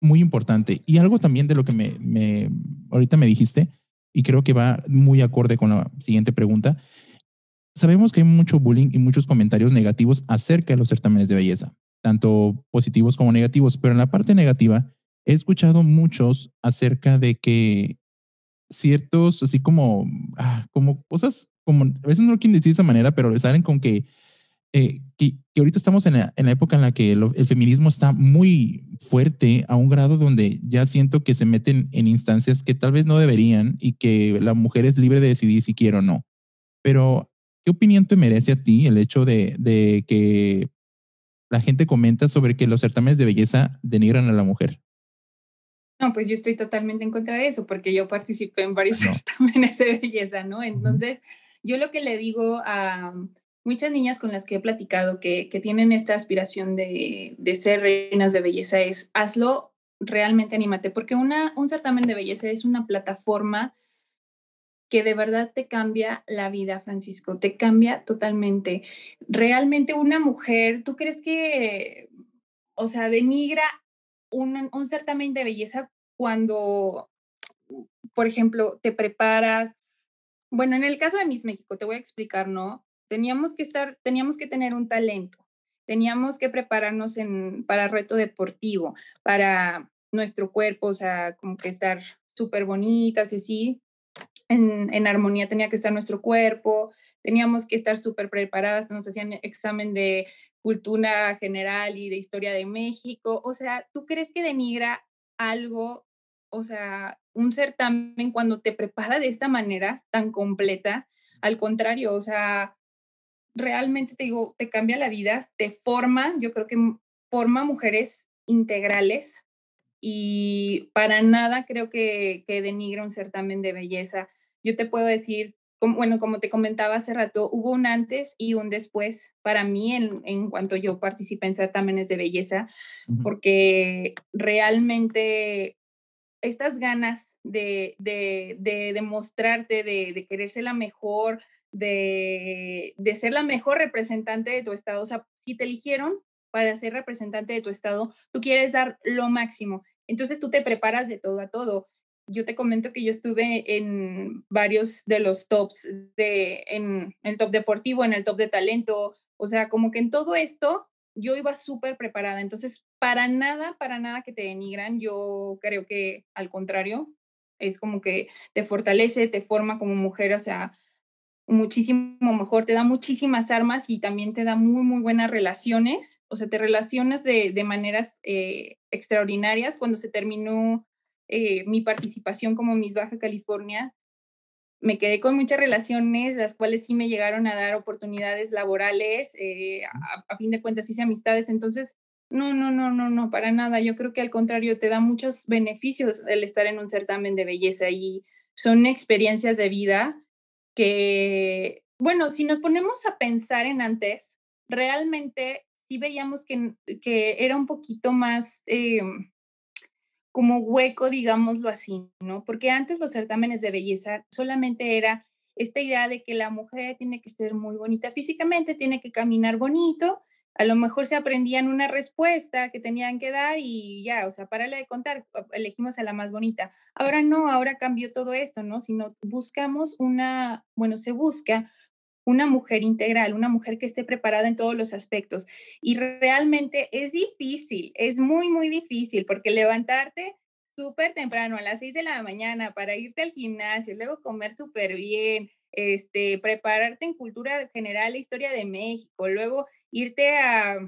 muy importante. Y algo también de lo que me, me, ahorita me dijiste, y creo que va muy acorde con la siguiente pregunta, sabemos que hay mucho bullying y muchos comentarios negativos acerca de los certámenes de belleza tanto positivos como negativos, pero en la parte negativa he escuchado muchos acerca de que ciertos, así como, ah, como cosas, como a veces no lo quieren decir de esa manera, pero salen con que, eh, que, ahorita estamos en la, en la, época en la que el feminismo está muy fuerte a un grado donde ya siento que se meten en instancias que tal vez no deberían y que la mujer es libre de decidir si quiere o no. Pero, ¿qué opinión te merece a ti el hecho de, de que la gente comenta sobre que los certámenes de belleza denigran a la mujer. No, pues yo estoy totalmente en contra de eso, porque yo participé en varios certámenes de belleza, ¿no? Entonces, yo lo que le digo a muchas niñas con las que he platicado que, que tienen esta aspiración de, de, ser reinas de belleza es, hazlo realmente, anímate, porque una, un certamen de belleza es una plataforma que de verdad te cambia la vida, Francisco, te cambia totalmente. Realmente una mujer, ¿tú crees que, o sea, denigra un, un certamen de belleza cuando, por ejemplo, te preparas? Bueno, en el caso de Miss México, te voy a explicar, ¿no? Teníamos que estar, teníamos que tener un talento, teníamos que prepararnos en, para reto deportivo, para nuestro cuerpo, o sea, como que estar súper bonitas y así, en, armonía tenía que estar nuestro cuerpo, teníamos que estar súper preparadas, nos hacían examen de cultura general y de historia de México. O sea, ¿tú crees que denigra algo, o sea, un certamen cuando te prepara de esta manera tan completa? Al contrario, o sea, realmente te digo, te cambia la vida, te forma, yo creo que forma mujeres integrales y para nada creo que, que denigra un certamen de belleza. Yo te puedo decir, como, bueno, como te comentaba hace rato, hubo un antes y un después para mí en, en cuanto yo participé en certámenes de belleza, porque realmente estas ganas de, de, de demostrarte, de, de querer ser la mejor, de, de ser la mejor representante de tu estado, o sea, si te eligieron para ser representante de tu estado, tú quieres dar lo máximo. Entonces tú te preparas de todo a todo. Yo te comento que yo estuve en varios de los tops de, en, el top deportivo, en el top de talento, o sea, como que en todo esto yo iba súper preparada, entonces para nada, para nada que te denigran, yo creo que al contrario, es como que te fortalece, te forma como mujer, o sea, muchísimo mejor, te da muchísimas armas y también te da muy, muy buenas relaciones, o sea, te relacionas de, de maneras eh, extraordinarias. Cuando se terminó eh, mi participación como Miss Baja California, me quedé con muchas relaciones, las cuales sí me llegaron a dar oportunidades laborales, eh, a, fin de cuentas hice amistades, entonces, no, no, no, no, no, para nada, yo creo que al contrario, te da muchos beneficios el estar en un certamen de belleza y son experiencias de vida que, bueno, si nos ponemos a pensar en antes, realmente sí veíamos que, que era un poquito más... Eh, como hueco, digámoslo así, ¿no? Porque antes los certámenes de belleza solamente era esta idea de que la mujer tiene que ser muy bonita físicamente, tiene que caminar bonito, a lo mejor se aprendían una respuesta que tenían que dar y ya, o sea, para de contar, elegimos a la más bonita. Ahora no, ahora cambió todo esto, ¿no? Sino buscamos una, bueno, se busca una mujer integral, una mujer que esté preparada en todos los aspectos. Y realmente es difícil, es muy, muy difícil, porque levantarte súper temprano, a las 6 de la mañana, para irte al gimnasio, luego comer súper bien, este, prepararte en cultura general, historia de México, luego irte a,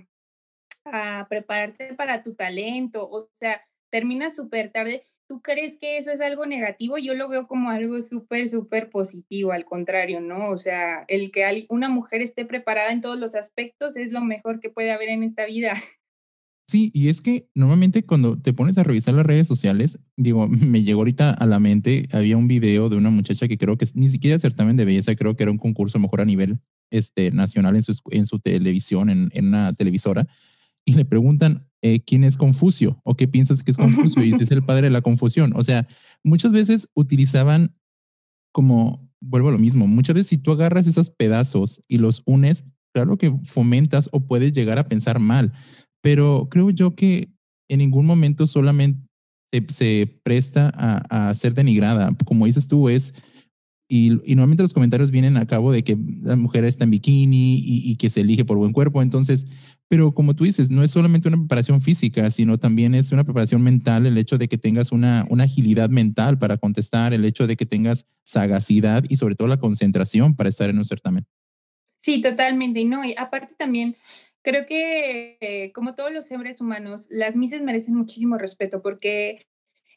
a prepararte para tu talento, o sea, terminas súper tarde. ¿Tú crees que eso es algo negativo? Yo lo veo como algo súper, súper positivo, al contrario, ¿no? O sea, el que una mujer esté preparada en todos los aspectos es lo mejor que puede haber en esta vida. Sí, y es que normalmente cuando te pones a revisar las redes sociales, digo, [laughs] me llegó ahorita a la mente, había un video de una muchacha que creo que ni siquiera certamen de belleza, creo que era un concurso mejor a nivel este, nacional en su, en su televisión, en, en una televisora, y le preguntan, eh, ¿quién es Confucio? ¿O qué piensas que es Confucio? Y [laughs] es el padre de la confusión. O sea, muchas veces utilizaban como, vuelvo a lo mismo, muchas veces si tú agarras esos pedazos y los unes, claro que fomentas o puedes llegar a pensar mal pero creo yo que en ningún momento solamente se, presta a, ser denigrada. Como dices tú, es, y, y, normalmente los comentarios vienen a cabo de que la mujer está en bikini y, que se elige por buen cuerpo. Entonces, pero como tú dices, no es solamente una preparación física, sino también es una preparación mental, el hecho de que tengas una, una agilidad mental para contestar, el hecho de que tengas sagacidad y sobre todo la concentración para estar en un certamen. Sí, totalmente. Y no, y aparte también creo que como todos los seres humanos, las mises merecen muchísimo respeto porque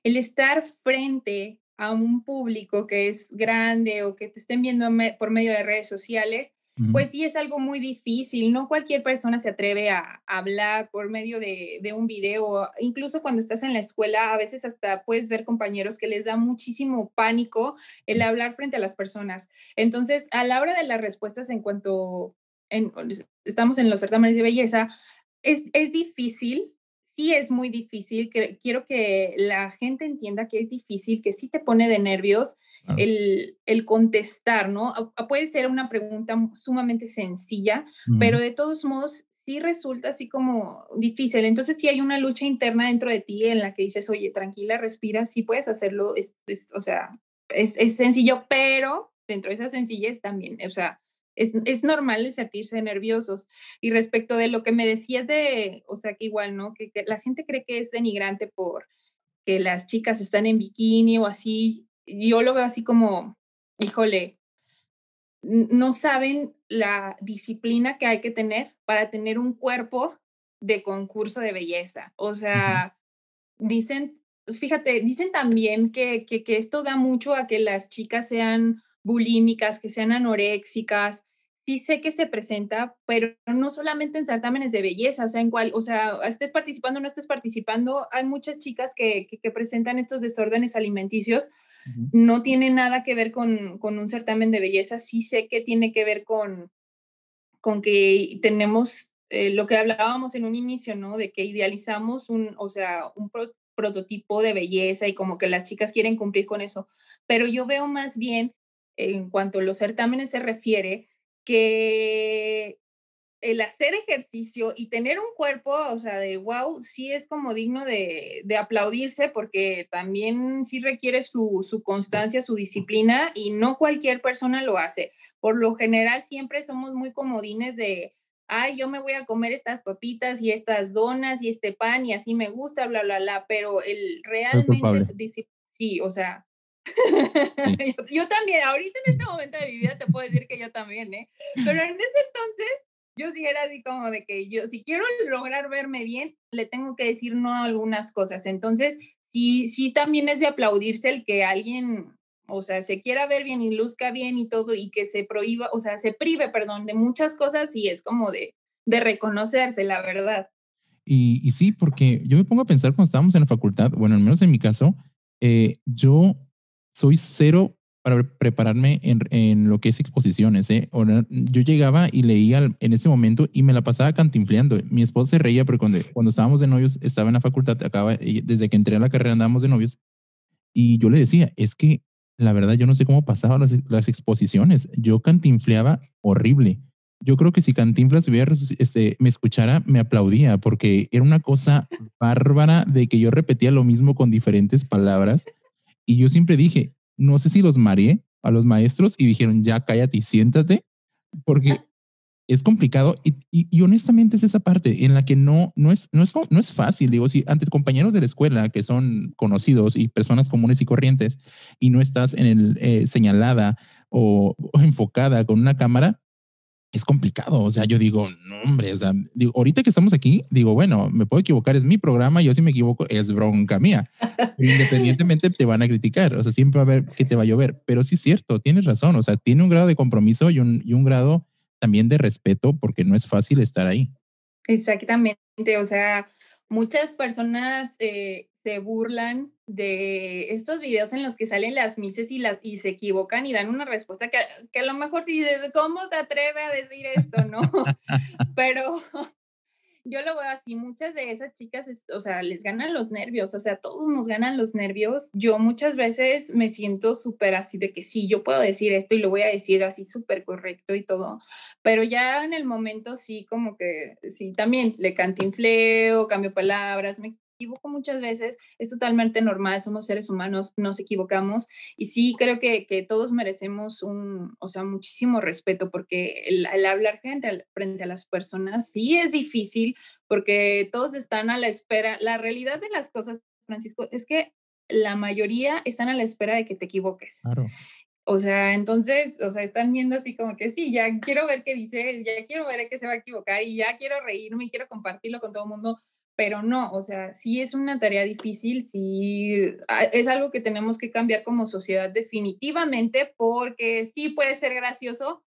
el estar frente a un público que es grande o que te estén viendo por medio de redes sociales, pues sí es algo muy difícil. No cualquier persona se atreve a hablar por medio de, de, un video. Incluso cuando estás en la escuela, a veces hasta puedes ver compañeros que les da muchísimo pánico el hablar frente a las personas. Entonces, a la hora de las respuestas en cuanto estamos en los certámenes de belleza, es, es difícil, sí es muy difícil, que, quiero que la gente entienda que es difícil, que sí te pone de nervios el, el, contestar, ¿no? Puede ser una pregunta sumamente sencilla, pero de todos modos sí resulta así como difícil. Entonces sí hay una lucha interna dentro de ti en la que dices, oye, tranquila, respira, sí puedes hacerlo, es, o sea, es, es, sencillo, pero dentro de esa sencillez también, o sea, es, es, normal sentirse nerviosos. Y respecto de lo que me decías de, o sea, que igual, ¿no? Que, la gente cree que es denigrante por que las chicas están en bikini o así. Yo lo veo así como, híjole, no saben la disciplina que hay que tener para tener un cuerpo de concurso de belleza. O sea, dicen, fíjate, dicen también que, que, que esto da mucho a que las chicas sean bulímicas, que sean anoréxicas. Sí sé que se presenta, pero no solamente en certámenes de belleza, o sea, en cual, o sea, estés participando o no estés participando, hay muchas chicas que, que, presentan estos desórdenes alimenticios. No tiene nada que ver con, con, un certamen de belleza, sí sé que tiene que ver con, con que tenemos eh, lo que hablábamos en un inicio, ¿no? De que idealizamos un, o sea, un prototipo de belleza y como que las chicas quieren cumplir con eso. Pero yo veo más bien en cuanto a los certámenes se refiere, que el hacer ejercicio y tener un cuerpo, o sea, de wow, sí es como digno de, de aplaudirse porque también sí requiere su, su, constancia, su disciplina y no cualquier persona lo hace. Por lo general siempre somos muy comodines de, ay, yo me voy a comer estas papitas y estas donas y este pan y así me gusta, bla, bla, bla, pero el realmente, sí, o sea, [laughs] yo, también, ahorita en este momento de mi vida te puedo decir que yo también, ¿eh? Pero [laughs] en ese entonces yo sí era así como de que yo, si quiero lograr verme bien, le tengo que decir no a algunas cosas. Entonces, sí, sí también es de aplaudirse el que alguien, o sea, se quiera ver bien y luzca bien y todo y que se prohíba, o sea, se prive, perdón, de muchas cosas y es como de, de reconocerse, la verdad. Y, y sí, porque yo me pongo a pensar cuando estábamos en la facultad, bueno, al menos en mi caso, eh, yo soy cero para prepararme en, en lo que es exposiciones. ¿eh? Yo llegaba y leía en ese momento y me la pasaba cantinfleando. Mi esposa se reía porque cuando, cuando estábamos de novios, estaba en la facultad, acaba, desde que entré a la carrera andábamos de novios. Y yo le decía, es que la verdad, yo no sé cómo pasaban las, las exposiciones. Yo cantinfleaba horrible. Yo creo que si Cantinflas hubiera, este, me escuchara, me aplaudía porque era una cosa bárbara de que yo repetía lo mismo con diferentes palabras. Y yo siempre dije, no sé si los mareé a los maestros y dijeron, ya cállate y siéntate, porque es complicado y, y, honestamente es esa parte en la que no, no, es, no, es, no es fácil. Digo, si ante compañeros de la escuela que son conocidos y personas comunes y corrientes y no estás en el eh, señalada o, enfocada con una cámara, es complicado. O sea, yo digo, no, hombre, o sea, digo, ahorita que estamos aquí, digo, bueno, me puedo equivocar, es mi programa, yo si me equivoco, es bronca mía. [laughs] Independientemente te van a criticar, o sea, siempre va a haber que te va a llover, pero sí es cierto, tienes razón, o sea, tiene un grado de compromiso y un, y un grado también de respeto porque no es fácil estar ahí. Exactamente, o sea, muchas personas eh, se burlan de estos videos en los que salen las mises y, la, y se equivocan y dan una respuesta que, que a lo mejor sí, ¿cómo se atreve a decir esto? ¿No? [laughs] Pero [laughs] yo lo veo así, muchas de esas chicas, o sea, les ganan los nervios, o sea, todos nos ganan los nervios. Yo muchas veces me siento súper así de que sí, yo puedo decir esto y lo voy a decir así súper correcto y todo, pero ya en el momento sí, como que sí, también le cantinfleo, cambio palabras, me equivoco muchas veces, es totalmente normal, somos seres humanos, nos equivocamos y sí creo que, que todos merecemos un, o sea, muchísimo respeto porque el, hablar frente frente a las personas sí es difícil porque todos están a la espera. La realidad de las cosas, Francisco, es que la mayoría están a la espera de que te equivoques. Claro. O sea, entonces, o sea, están viendo así como que sí, ya quiero ver qué dice, ya quiero ver que se va a equivocar y ya quiero reírme y quiero compartirlo con todo el mundo, pero no, o sea, sí es una tarea difícil, sí ah, es algo que tenemos que cambiar como sociedad definitivamente, porque sí puede ser gracioso,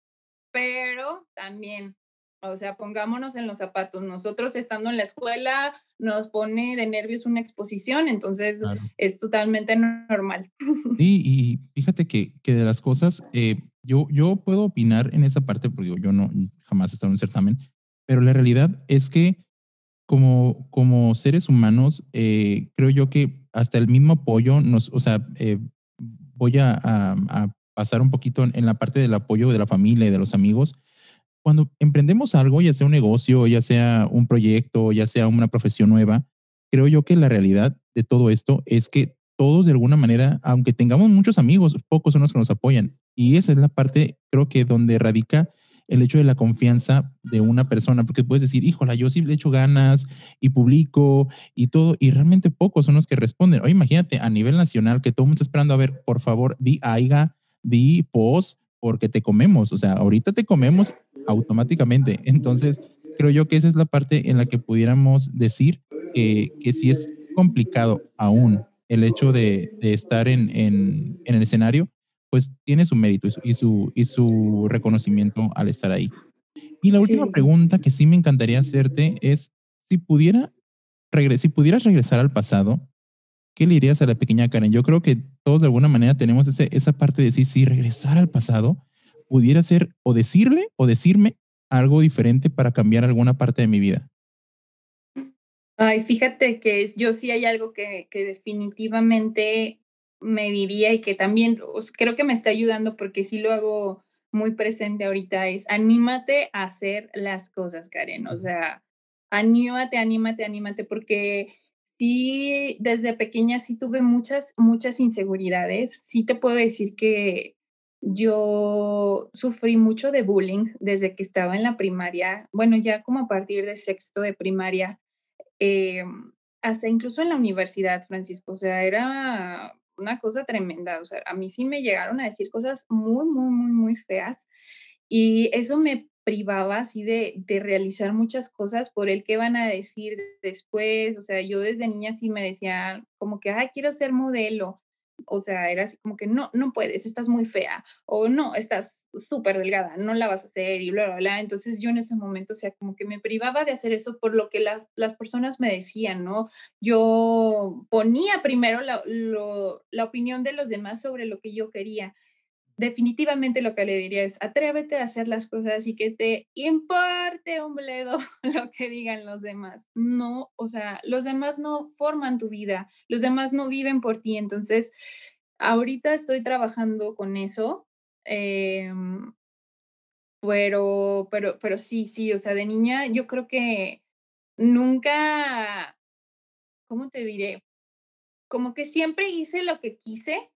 pero también, o sea, pongámonos en los zapatos. Nosotros estando en la escuela nos pone de nervios una exposición, entonces es totalmente normal. [laughs] Sí, y fíjate que, que de las cosas, eh, yo, yo puedo opinar en esa parte, porque yo no jamás he estado en un certamen, pero la realidad es que como, como seres humanos, eh, creo yo que hasta el mismo apoyo nos, o sea, eh, voy a, a, pasar un poquito en, la parte del apoyo de la familia y de los amigos. Cuando emprendemos algo, ya sea un negocio, ya sea un proyecto, ya sea una profesión nueva, creo yo que la realidad de todo esto es que todos de alguna manera, aunque tengamos muchos amigos, pocos son los que nos apoyan. Y esa es la parte, creo que donde radica el hecho de la confianza de una persona, porque puedes decir, híjola, yo sí le echo ganas y publico y todo, y realmente pocos son los que responden. Oye, imagínate a nivel nacional que todo el mundo está esperando a ver, por favor, di aiga, di pos, porque te comemos. O sea, ahorita te comemos automáticamente. Entonces, creo yo que esa es la parte en la que pudiéramos decir que, que sí es complicado aún el hecho de, de estar en, en, en el escenario, pues tiene su mérito y su, y su, reconocimiento al estar ahí. Y la última pregunta que sí me encantaría hacerte es, si, pudiera si pudieras regresar al pasado, ¿qué le dirías a la pequeña Karen? Yo creo que todos de alguna manera tenemos ese, esa parte de decir, si regresar al pasado, pudiera ser o decirle o decirme algo diferente para cambiar alguna parte de mi vida. Ay, fíjate que yo sí hay algo que, que definitivamente me diría y que también creo que me está ayudando porque sí lo hago muy presente ahorita es anímate a hacer las cosas, Karen. O sea, anímate, anímate, anímate, porque sí, desde pequeña sí tuve muchas, muchas inseguridades. Sí te puedo decir que yo sufrí mucho de bullying desde que estaba en la primaria, bueno, ya como a partir de sexto de primaria, em, hasta incluso en la universidad, Francisco. O sea, era una cosa tremenda. O sea, a mí sí me llegaron a decir cosas muy, muy, muy, muy feas y eso me privaba así de, de realizar muchas cosas por el que van a decir después. O sea, yo desde niña sí me decía como que, ay, quiero ser modelo o sea, era así como que no, no puedes, estás muy fea, o no, estás súper delgada, no la vas a hacer y bla, bla, bla. Entonces yo en ese momento, o sea, como que me privaba de hacer eso por lo que las personas me decían, ¿no? Yo ponía primero la, la opinión de los demás sobre lo que yo quería definitivamente lo que le diría es atrévete a hacer las cosas y que te importe un bledo [laughs] lo que digan los demás. No, o sea, los demás no forman tu vida, los demás no viven por ti. Entonces, ahorita estoy trabajando con eso, em, pero, pero, pero sí, sí, o sea, de niña yo creo que nunca, ¿cómo te diré? Como que siempre hice lo que quise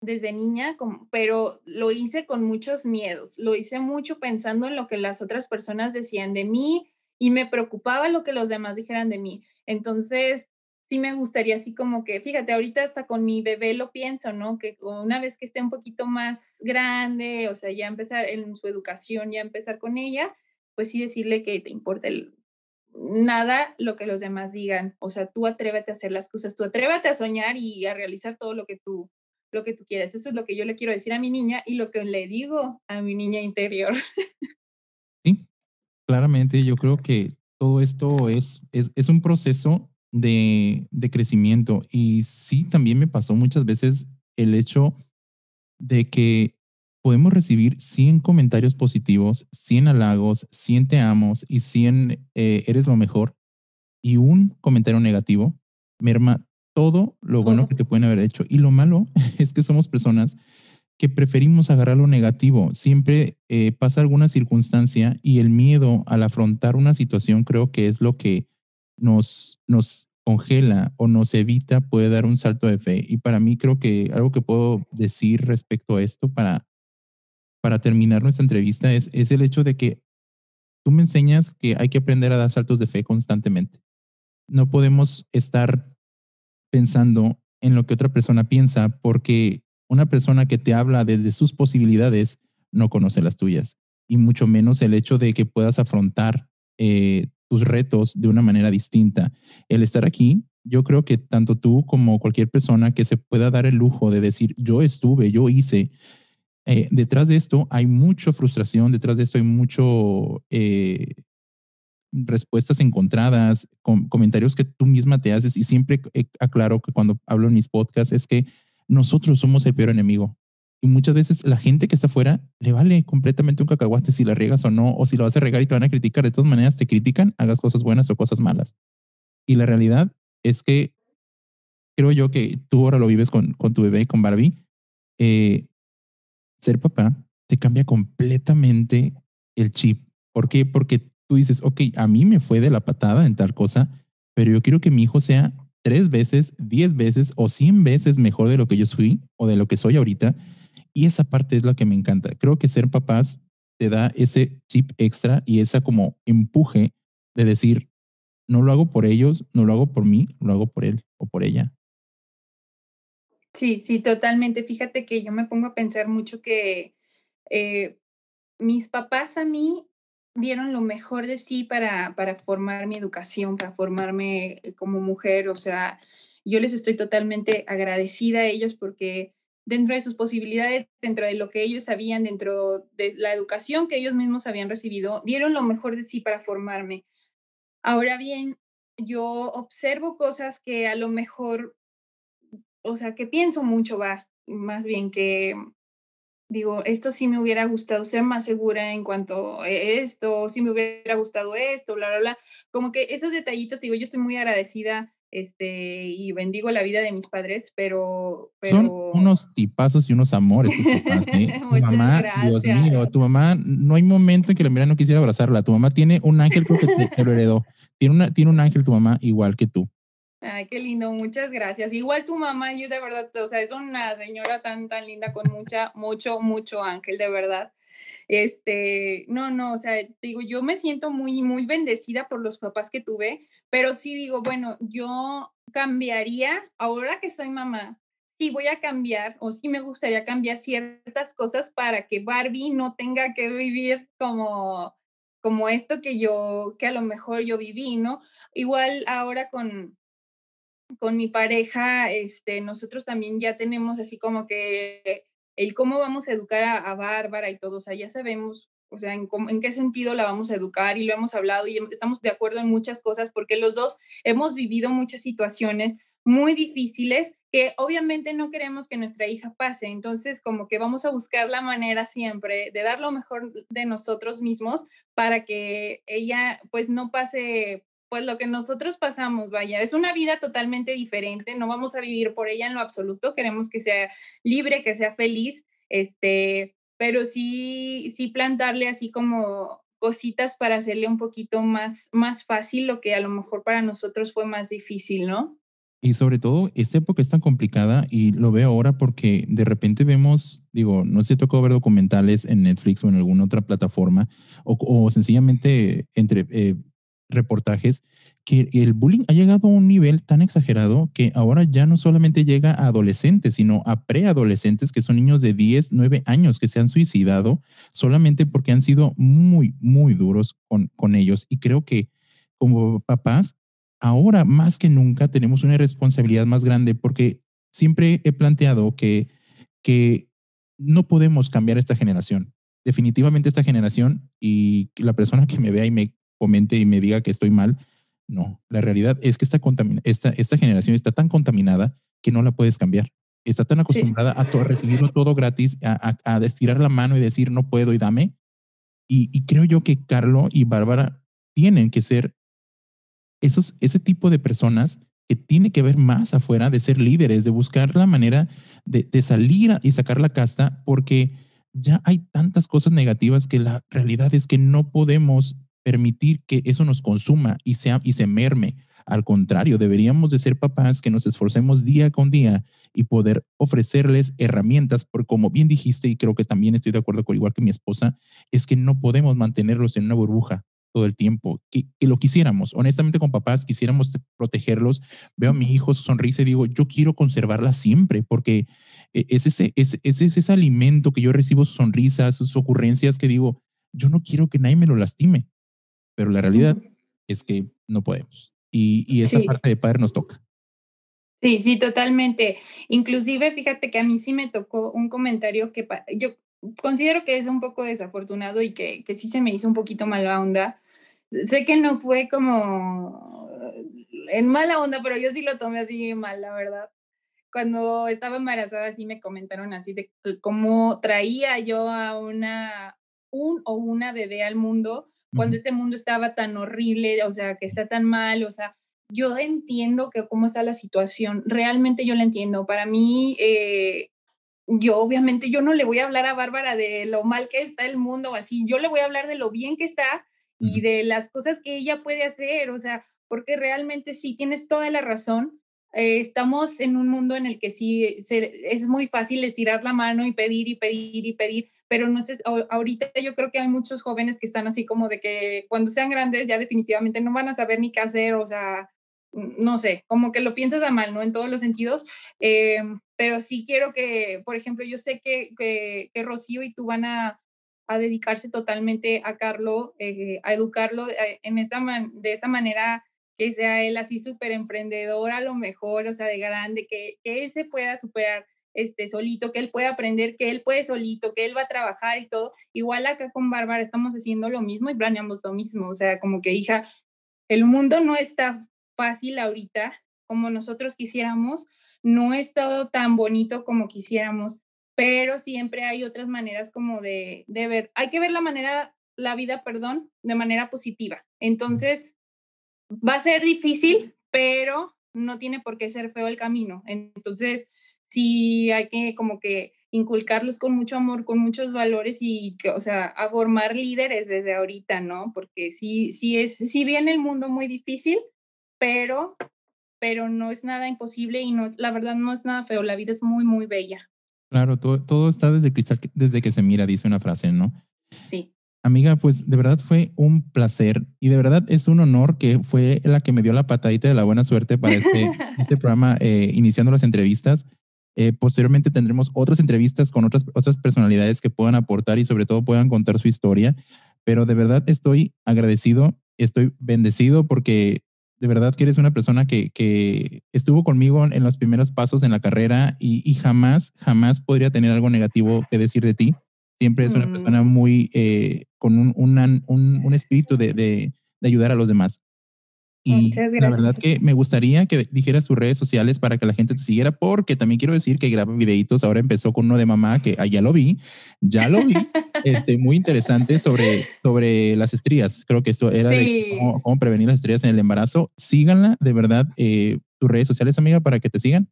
desde niña, pero lo hice con muchos miedos, lo hice mucho pensando en lo que las otras personas decían de mí y me preocupaba lo que los demás dijeran de mí. Entonces, sí me gustaría así como que, fíjate, ahorita hasta con mi bebé lo pienso, ¿no? Que una vez que esté un poquito más grande, o sea, ya empezar en su educación, ya empezar con ella, pues sí decirle que te importa nada lo que los demás digan. O sea, tú atrévete a hacer las cosas, tú atrévete a soñar y a realizar todo lo que tú lo que tú quieres. Eso es lo que yo le quiero decir a mi niña y lo que le digo a mi niña interior. [laughs] Sí, claramente yo creo que todo esto es, es, es un proceso de, de crecimiento. Y sí, también me pasó muchas veces el hecho de que podemos recibir 100 comentarios positivos, 100 halagos, 100 te amos y 100 eh, eres lo mejor. Y un comentario negativo merma todo lo bueno que te pueden haber hecho. Y lo malo [laughs] es que somos personas que preferimos agarrar lo negativo. Siempre eh, pasa alguna circunstancia y el miedo al afrontar una situación creo que es lo que nos, nos congela o nos evita puede dar un salto de fe. Y para mí creo que algo que puedo decir respecto a esto para, para terminar nuestra entrevista es, es el hecho de que tú me enseñas que hay que aprender a dar saltos de fe constantemente. No podemos estar pensando en lo que otra persona piensa porque una persona que te habla desde sus posibilidades no conoce las tuyas y mucho menos el hecho de que puedas afrontar eh, tus retos de una manera distinta. El estar aquí, yo creo que tanto tú como cualquier persona que se pueda dar el lujo de decir, yo estuve, yo hice, eh, detrás de esto hay mucha frustración, detrás de esto hay mucho eh, respuestas encontradas, comentarios que tú misma te haces y siempre aclaro que cuando hablo en mis podcasts es que nosotros somos el peor enemigo. Y muchas veces la gente que está afuera le vale completamente un cacahuate si la riegas o no, o si lo vas a regar y te van a criticar. De todas maneras, te critican, hagas cosas buenas o cosas malas. Y la realidad es que creo yo que tú ahora lo vives con, con tu bebé, con Barbie. Eh, ser papá te cambia completamente el chip. ¿Por qué? Porque tú dices, ok, a mí me fue de la patada en tal cosa, pero yo quiero que mi hijo sea tres veces, diez veces o cien veces mejor de lo que yo fui o de lo que soy ahorita y esa parte es la que me encanta. Creo que ser papás te da ese chip extra y esa como empuje de decir, no lo hago por ellos, no lo hago por mí, lo hago por él o por ella. Sí, sí, totalmente. Fíjate que yo me pongo a pensar mucho que eh, mis papás a mí dieron lo mejor de sí para, para formar mi educación, para formarme como mujer. O sea, yo les estoy totalmente agradecida a ellos porque dentro de sus posibilidades, dentro de lo que ellos sabían, dentro de la educación que ellos mismos habían recibido, dieron lo mejor de sí para formarme. Ahora bien, yo observo cosas que a lo mejor, o sea, que pienso mucho, va, más bien que digo, esto sí me hubiera gustado ser más segura en cuanto a esto, sí me hubiera gustado esto, bla, bla, bla. Como que esos detallitos, digo, yo estoy muy agradecida este, y bendigo la vida de mis padres, pero... pero... Son unos tipazos y unos amores tus papás, ¿eh? [laughs] tu mamá, Dios mío, tu mamá, no hay momento en que la mira no quisiera abrazarla. Tu mamá tiene un ángel que te, lo heredó. Tiene, una, tiene un ángel tu mamá igual que tú. Ay, qué lindo, muchas gracias. Igual tu mamá, yo de verdad, o sea, es una señora tan, tan linda con mucha, mucho, mucho ángel, de verdad. Este, no, no, o sea, digo, yo me siento muy, muy bendecida por los papás que tuve, pero sí digo, bueno, yo cambiaría, ahora que soy mamá, sí voy a cambiar o sí me gustaría cambiar ciertas cosas para que Barbie no tenga que vivir como como esto que yo, que a lo mejor yo viví, ¿no? Igual ahora con, con mi pareja, este, nosotros también ya tenemos así como que el cómo vamos a educar a, Bárbara y todo, o sea, ya sabemos, o sea, en, en, qué sentido la vamos a educar y lo hemos hablado y estamos de acuerdo en muchas cosas porque los dos hemos vivido muchas situaciones muy difíciles que obviamente no queremos que nuestra hija pase. Entonces, como que vamos a buscar la manera siempre de dar lo mejor de nosotros mismos para que ella pues no pase pues lo que nosotros pasamos, vaya, es una vida totalmente diferente, no vamos a vivir por ella en lo absoluto, queremos que sea libre, que sea feliz, este, pero sí, sí plantarle así como cositas para hacerle un poquito más, más fácil lo que a lo mejor para nosotros fue más difícil, ¿no? Y sobre todo, esta época es tan complicada y lo veo ahora porque de repente vemos, digo, no sé tocó ver documentales en Netflix o en alguna otra plataforma o, sencillamente entre eh, reportajes que el bullying ha llegado a un nivel tan exagerado que ahora ya no solamente llega a adolescentes, sino a preadolescentes que son niños de 10, 9 años que se han suicidado solamente porque han sido muy, muy duros con, con ellos. Y creo que como papás, ahora más que nunca tenemos una responsabilidad más grande porque siempre he planteado que, que no podemos cambiar esta generación. Definitivamente esta generación y la persona que me vea y me comente y me diga que estoy mal. No, la realidad es que esta, esta, esta generación está tan contaminada que no la puedes cambiar. Está tan acostumbrada a, todo, recibirlo todo gratis, a, a, a, estirar la mano y decir no puedo y dame. Y, y creo yo que Carlo y Bárbara tienen que ser esos, ese tipo de personas que tiene que ver más afuera de ser líderes, de buscar la manera de, de salir y sacar la casta, porque ya hay tantas cosas negativas que la realidad es que no podemos permitir que eso nos consuma y, sea, y se merme. Al contrario, deberíamos de ser papás que nos esforcemos día con día y poder ofrecerles herramientas, porque como bien dijiste, y creo que también estoy de acuerdo con igual que mi esposa, es que no podemos mantenerlos en una burbuja todo el tiempo, que, lo quisiéramos. Honestamente, con papás quisiéramos protegerlos. Veo a mi hijo su sonrisa y digo, yo quiero conservarla siempre, porque e, es ese, es, es ese alimento que yo recibo, sus sonrisas, sus ocurrencias, que digo, yo no quiero que nadie me lo lastime pero la realidad es que no podemos. Y, y esa parte de padre nos toca. Sí, sí, totalmente. Inclusive, fíjate que a mí sí me tocó un comentario que yo considero que es un poco desafortunado y que, que sí se me hizo un poquito mala onda. Sé que no fue como en mala onda, pero yo sí lo tomé así mal, la verdad. Cuando estaba embarazada, sí me comentaron así de cómo traía yo a una, un o una bebé al mundo cuando este mundo estaba tan horrible, o sea, que está tan mal, o sea, yo entiendo que cómo está la situación, realmente yo la entiendo. Para mí, eh, yo obviamente yo no le voy a hablar a Bárbara de lo mal que está el mundo, así, yo le voy a hablar de lo bien que está y de las cosas que ella puede hacer, o sea, porque realmente sí tienes toda la razón. Eh, estamos en un mundo en el que sí es muy fácil estirar la mano y pedir y pedir y pedir, pero no sé, ahorita yo creo que hay muchos jóvenes que están así como de que cuando sean grandes ya definitivamente no van a saber ni qué hacer, o sea, no sé, como que lo piensas a mal, ¿no? En todos los sentidos, eh, pero sí quiero que, por ejemplo, yo sé que, que, Rocío y tú van a, a dedicarse totalmente a Carlo, eh, a educarlo en esta de esta manera que sea él así súper emprendedor a lo mejor, o sea, de grande, que, que él se pueda superar este, solito, que él pueda aprender, que él puede solito, que él va a trabajar y todo. Igual acá con Bárbara estamos haciendo lo mismo y planeamos lo mismo, o sea, como que hija, el mundo no está fácil ahorita como nosotros quisiéramos, no es todo tan bonito como quisiéramos, pero siempre hay otras maneras como de, de ver, hay que ver la manera, la vida, perdón, de manera positiva. Entonces, va a ser difícil, pero no tiene por qué ser feo el camino. Entonces, sí hay que como que inculcarlos con mucho amor, con muchos valores y que, o sea, a formar líderes desde ahorita, ¿no? Porque sí, sí es, sí viene el mundo muy difícil, pero, pero no es nada imposible y no, la verdad no es nada feo, la vida es muy, muy bella. Claro, todo, todo está desde cristal, desde que se mira, dice una frase, ¿no? Sí. Amiga, pues de verdad fue un placer y de verdad es un honor que fue la que me dio la patadita de la buena suerte para este, [laughs] este programa, eh, iniciando las entrevistas. Eh, posteriormente tendremos otras entrevistas con otras, otras personalidades que puedan aportar y sobre todo puedan contar su historia. Pero de verdad estoy agradecido, estoy bendecido porque de verdad que eres una persona que, que estuvo conmigo en los primeros pasos en la carrera y, y jamás, jamás podría tener algo negativo que decir de ti Siempre es una mm. persona muy, eh, con un, un, un, espíritu de, de, de, ayudar a los demás. Y la verdad que me gustaría que dijeras tus redes sociales para que la gente te siguiera, porque también quiero decir que graba videitos. Ahora empezó con uno de mamá, que ah, ya lo vi, ya lo vi, [laughs] este, muy interesante sobre, sobre las estrías. Creo que esto era de cómo, prevenir las estrías en el embarazo. Síganla, de verdad, eh, tus redes sociales, amiga, para que te sigan.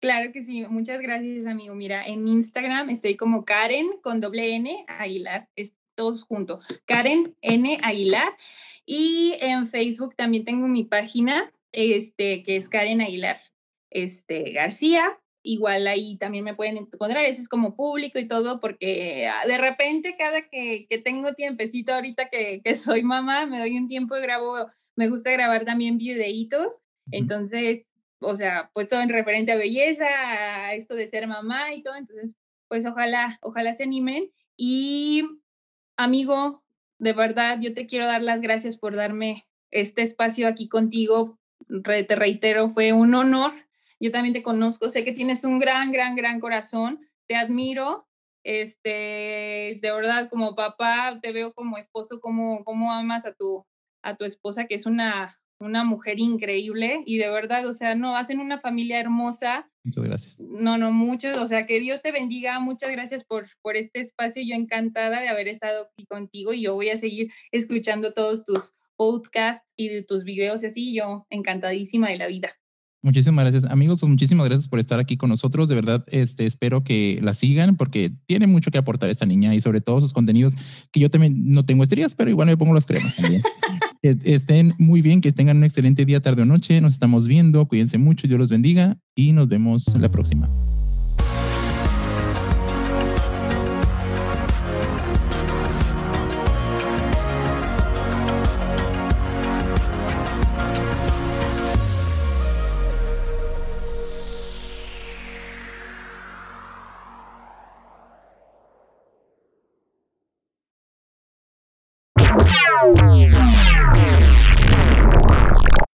Claro que sí, muchas gracias, amigo. Mira, en Instagram estoy como Karen con doble N Aguilar, es todos juntos. Karen N Aguilar. Y en Facebook también tengo mi página, este, que es Karen Aguilar este, García. Igual ahí también me pueden encontrar, ese es como público y todo, porque ah, de repente cada que, que tengo tiempecito ahorita que, que, soy mamá, me doy un tiempo y grabo, me gusta grabar también videitos. Entonces, o sea, pues todo en referente a belleza, a esto de ser mamá y todo. Entonces, pues ojalá, ojalá se animen. Y amigo, de verdad, yo te quiero dar las gracias por darme este espacio aquí contigo. te reitero, fue un honor. Yo también te conozco, sé que tienes un gran, gran, gran corazón. Te admiro. Este, de verdad, como papá, te veo como esposo, como, como amas a tu, a tu esposa, que es una, una mujer increíble y de verdad, o sea, no, hacen una familia hermosa. Muchas gracias. No, no, muchos, o sea, que Dios te bendiga, muchas gracias por, por este espacio, yo encantada de haber estado aquí contigo y yo voy a seguir escuchando todos tus podcasts y de tus videos y así, yo encantadísima de la vida. Muchísimas gracias, amigos. Muchísimas gracias por estar aquí con nosotros. De verdad, este, espero que la sigan porque tiene mucho que aportar esta niña y sobre todo sus contenidos que yo también no tengo estrellas, pero igual me pongo las cremas también. [laughs] estén muy bien, que tengan un excelente día, tarde o noche. Nos estamos viendo. Cuídense mucho. Dios los bendiga y nos vemos la próxima.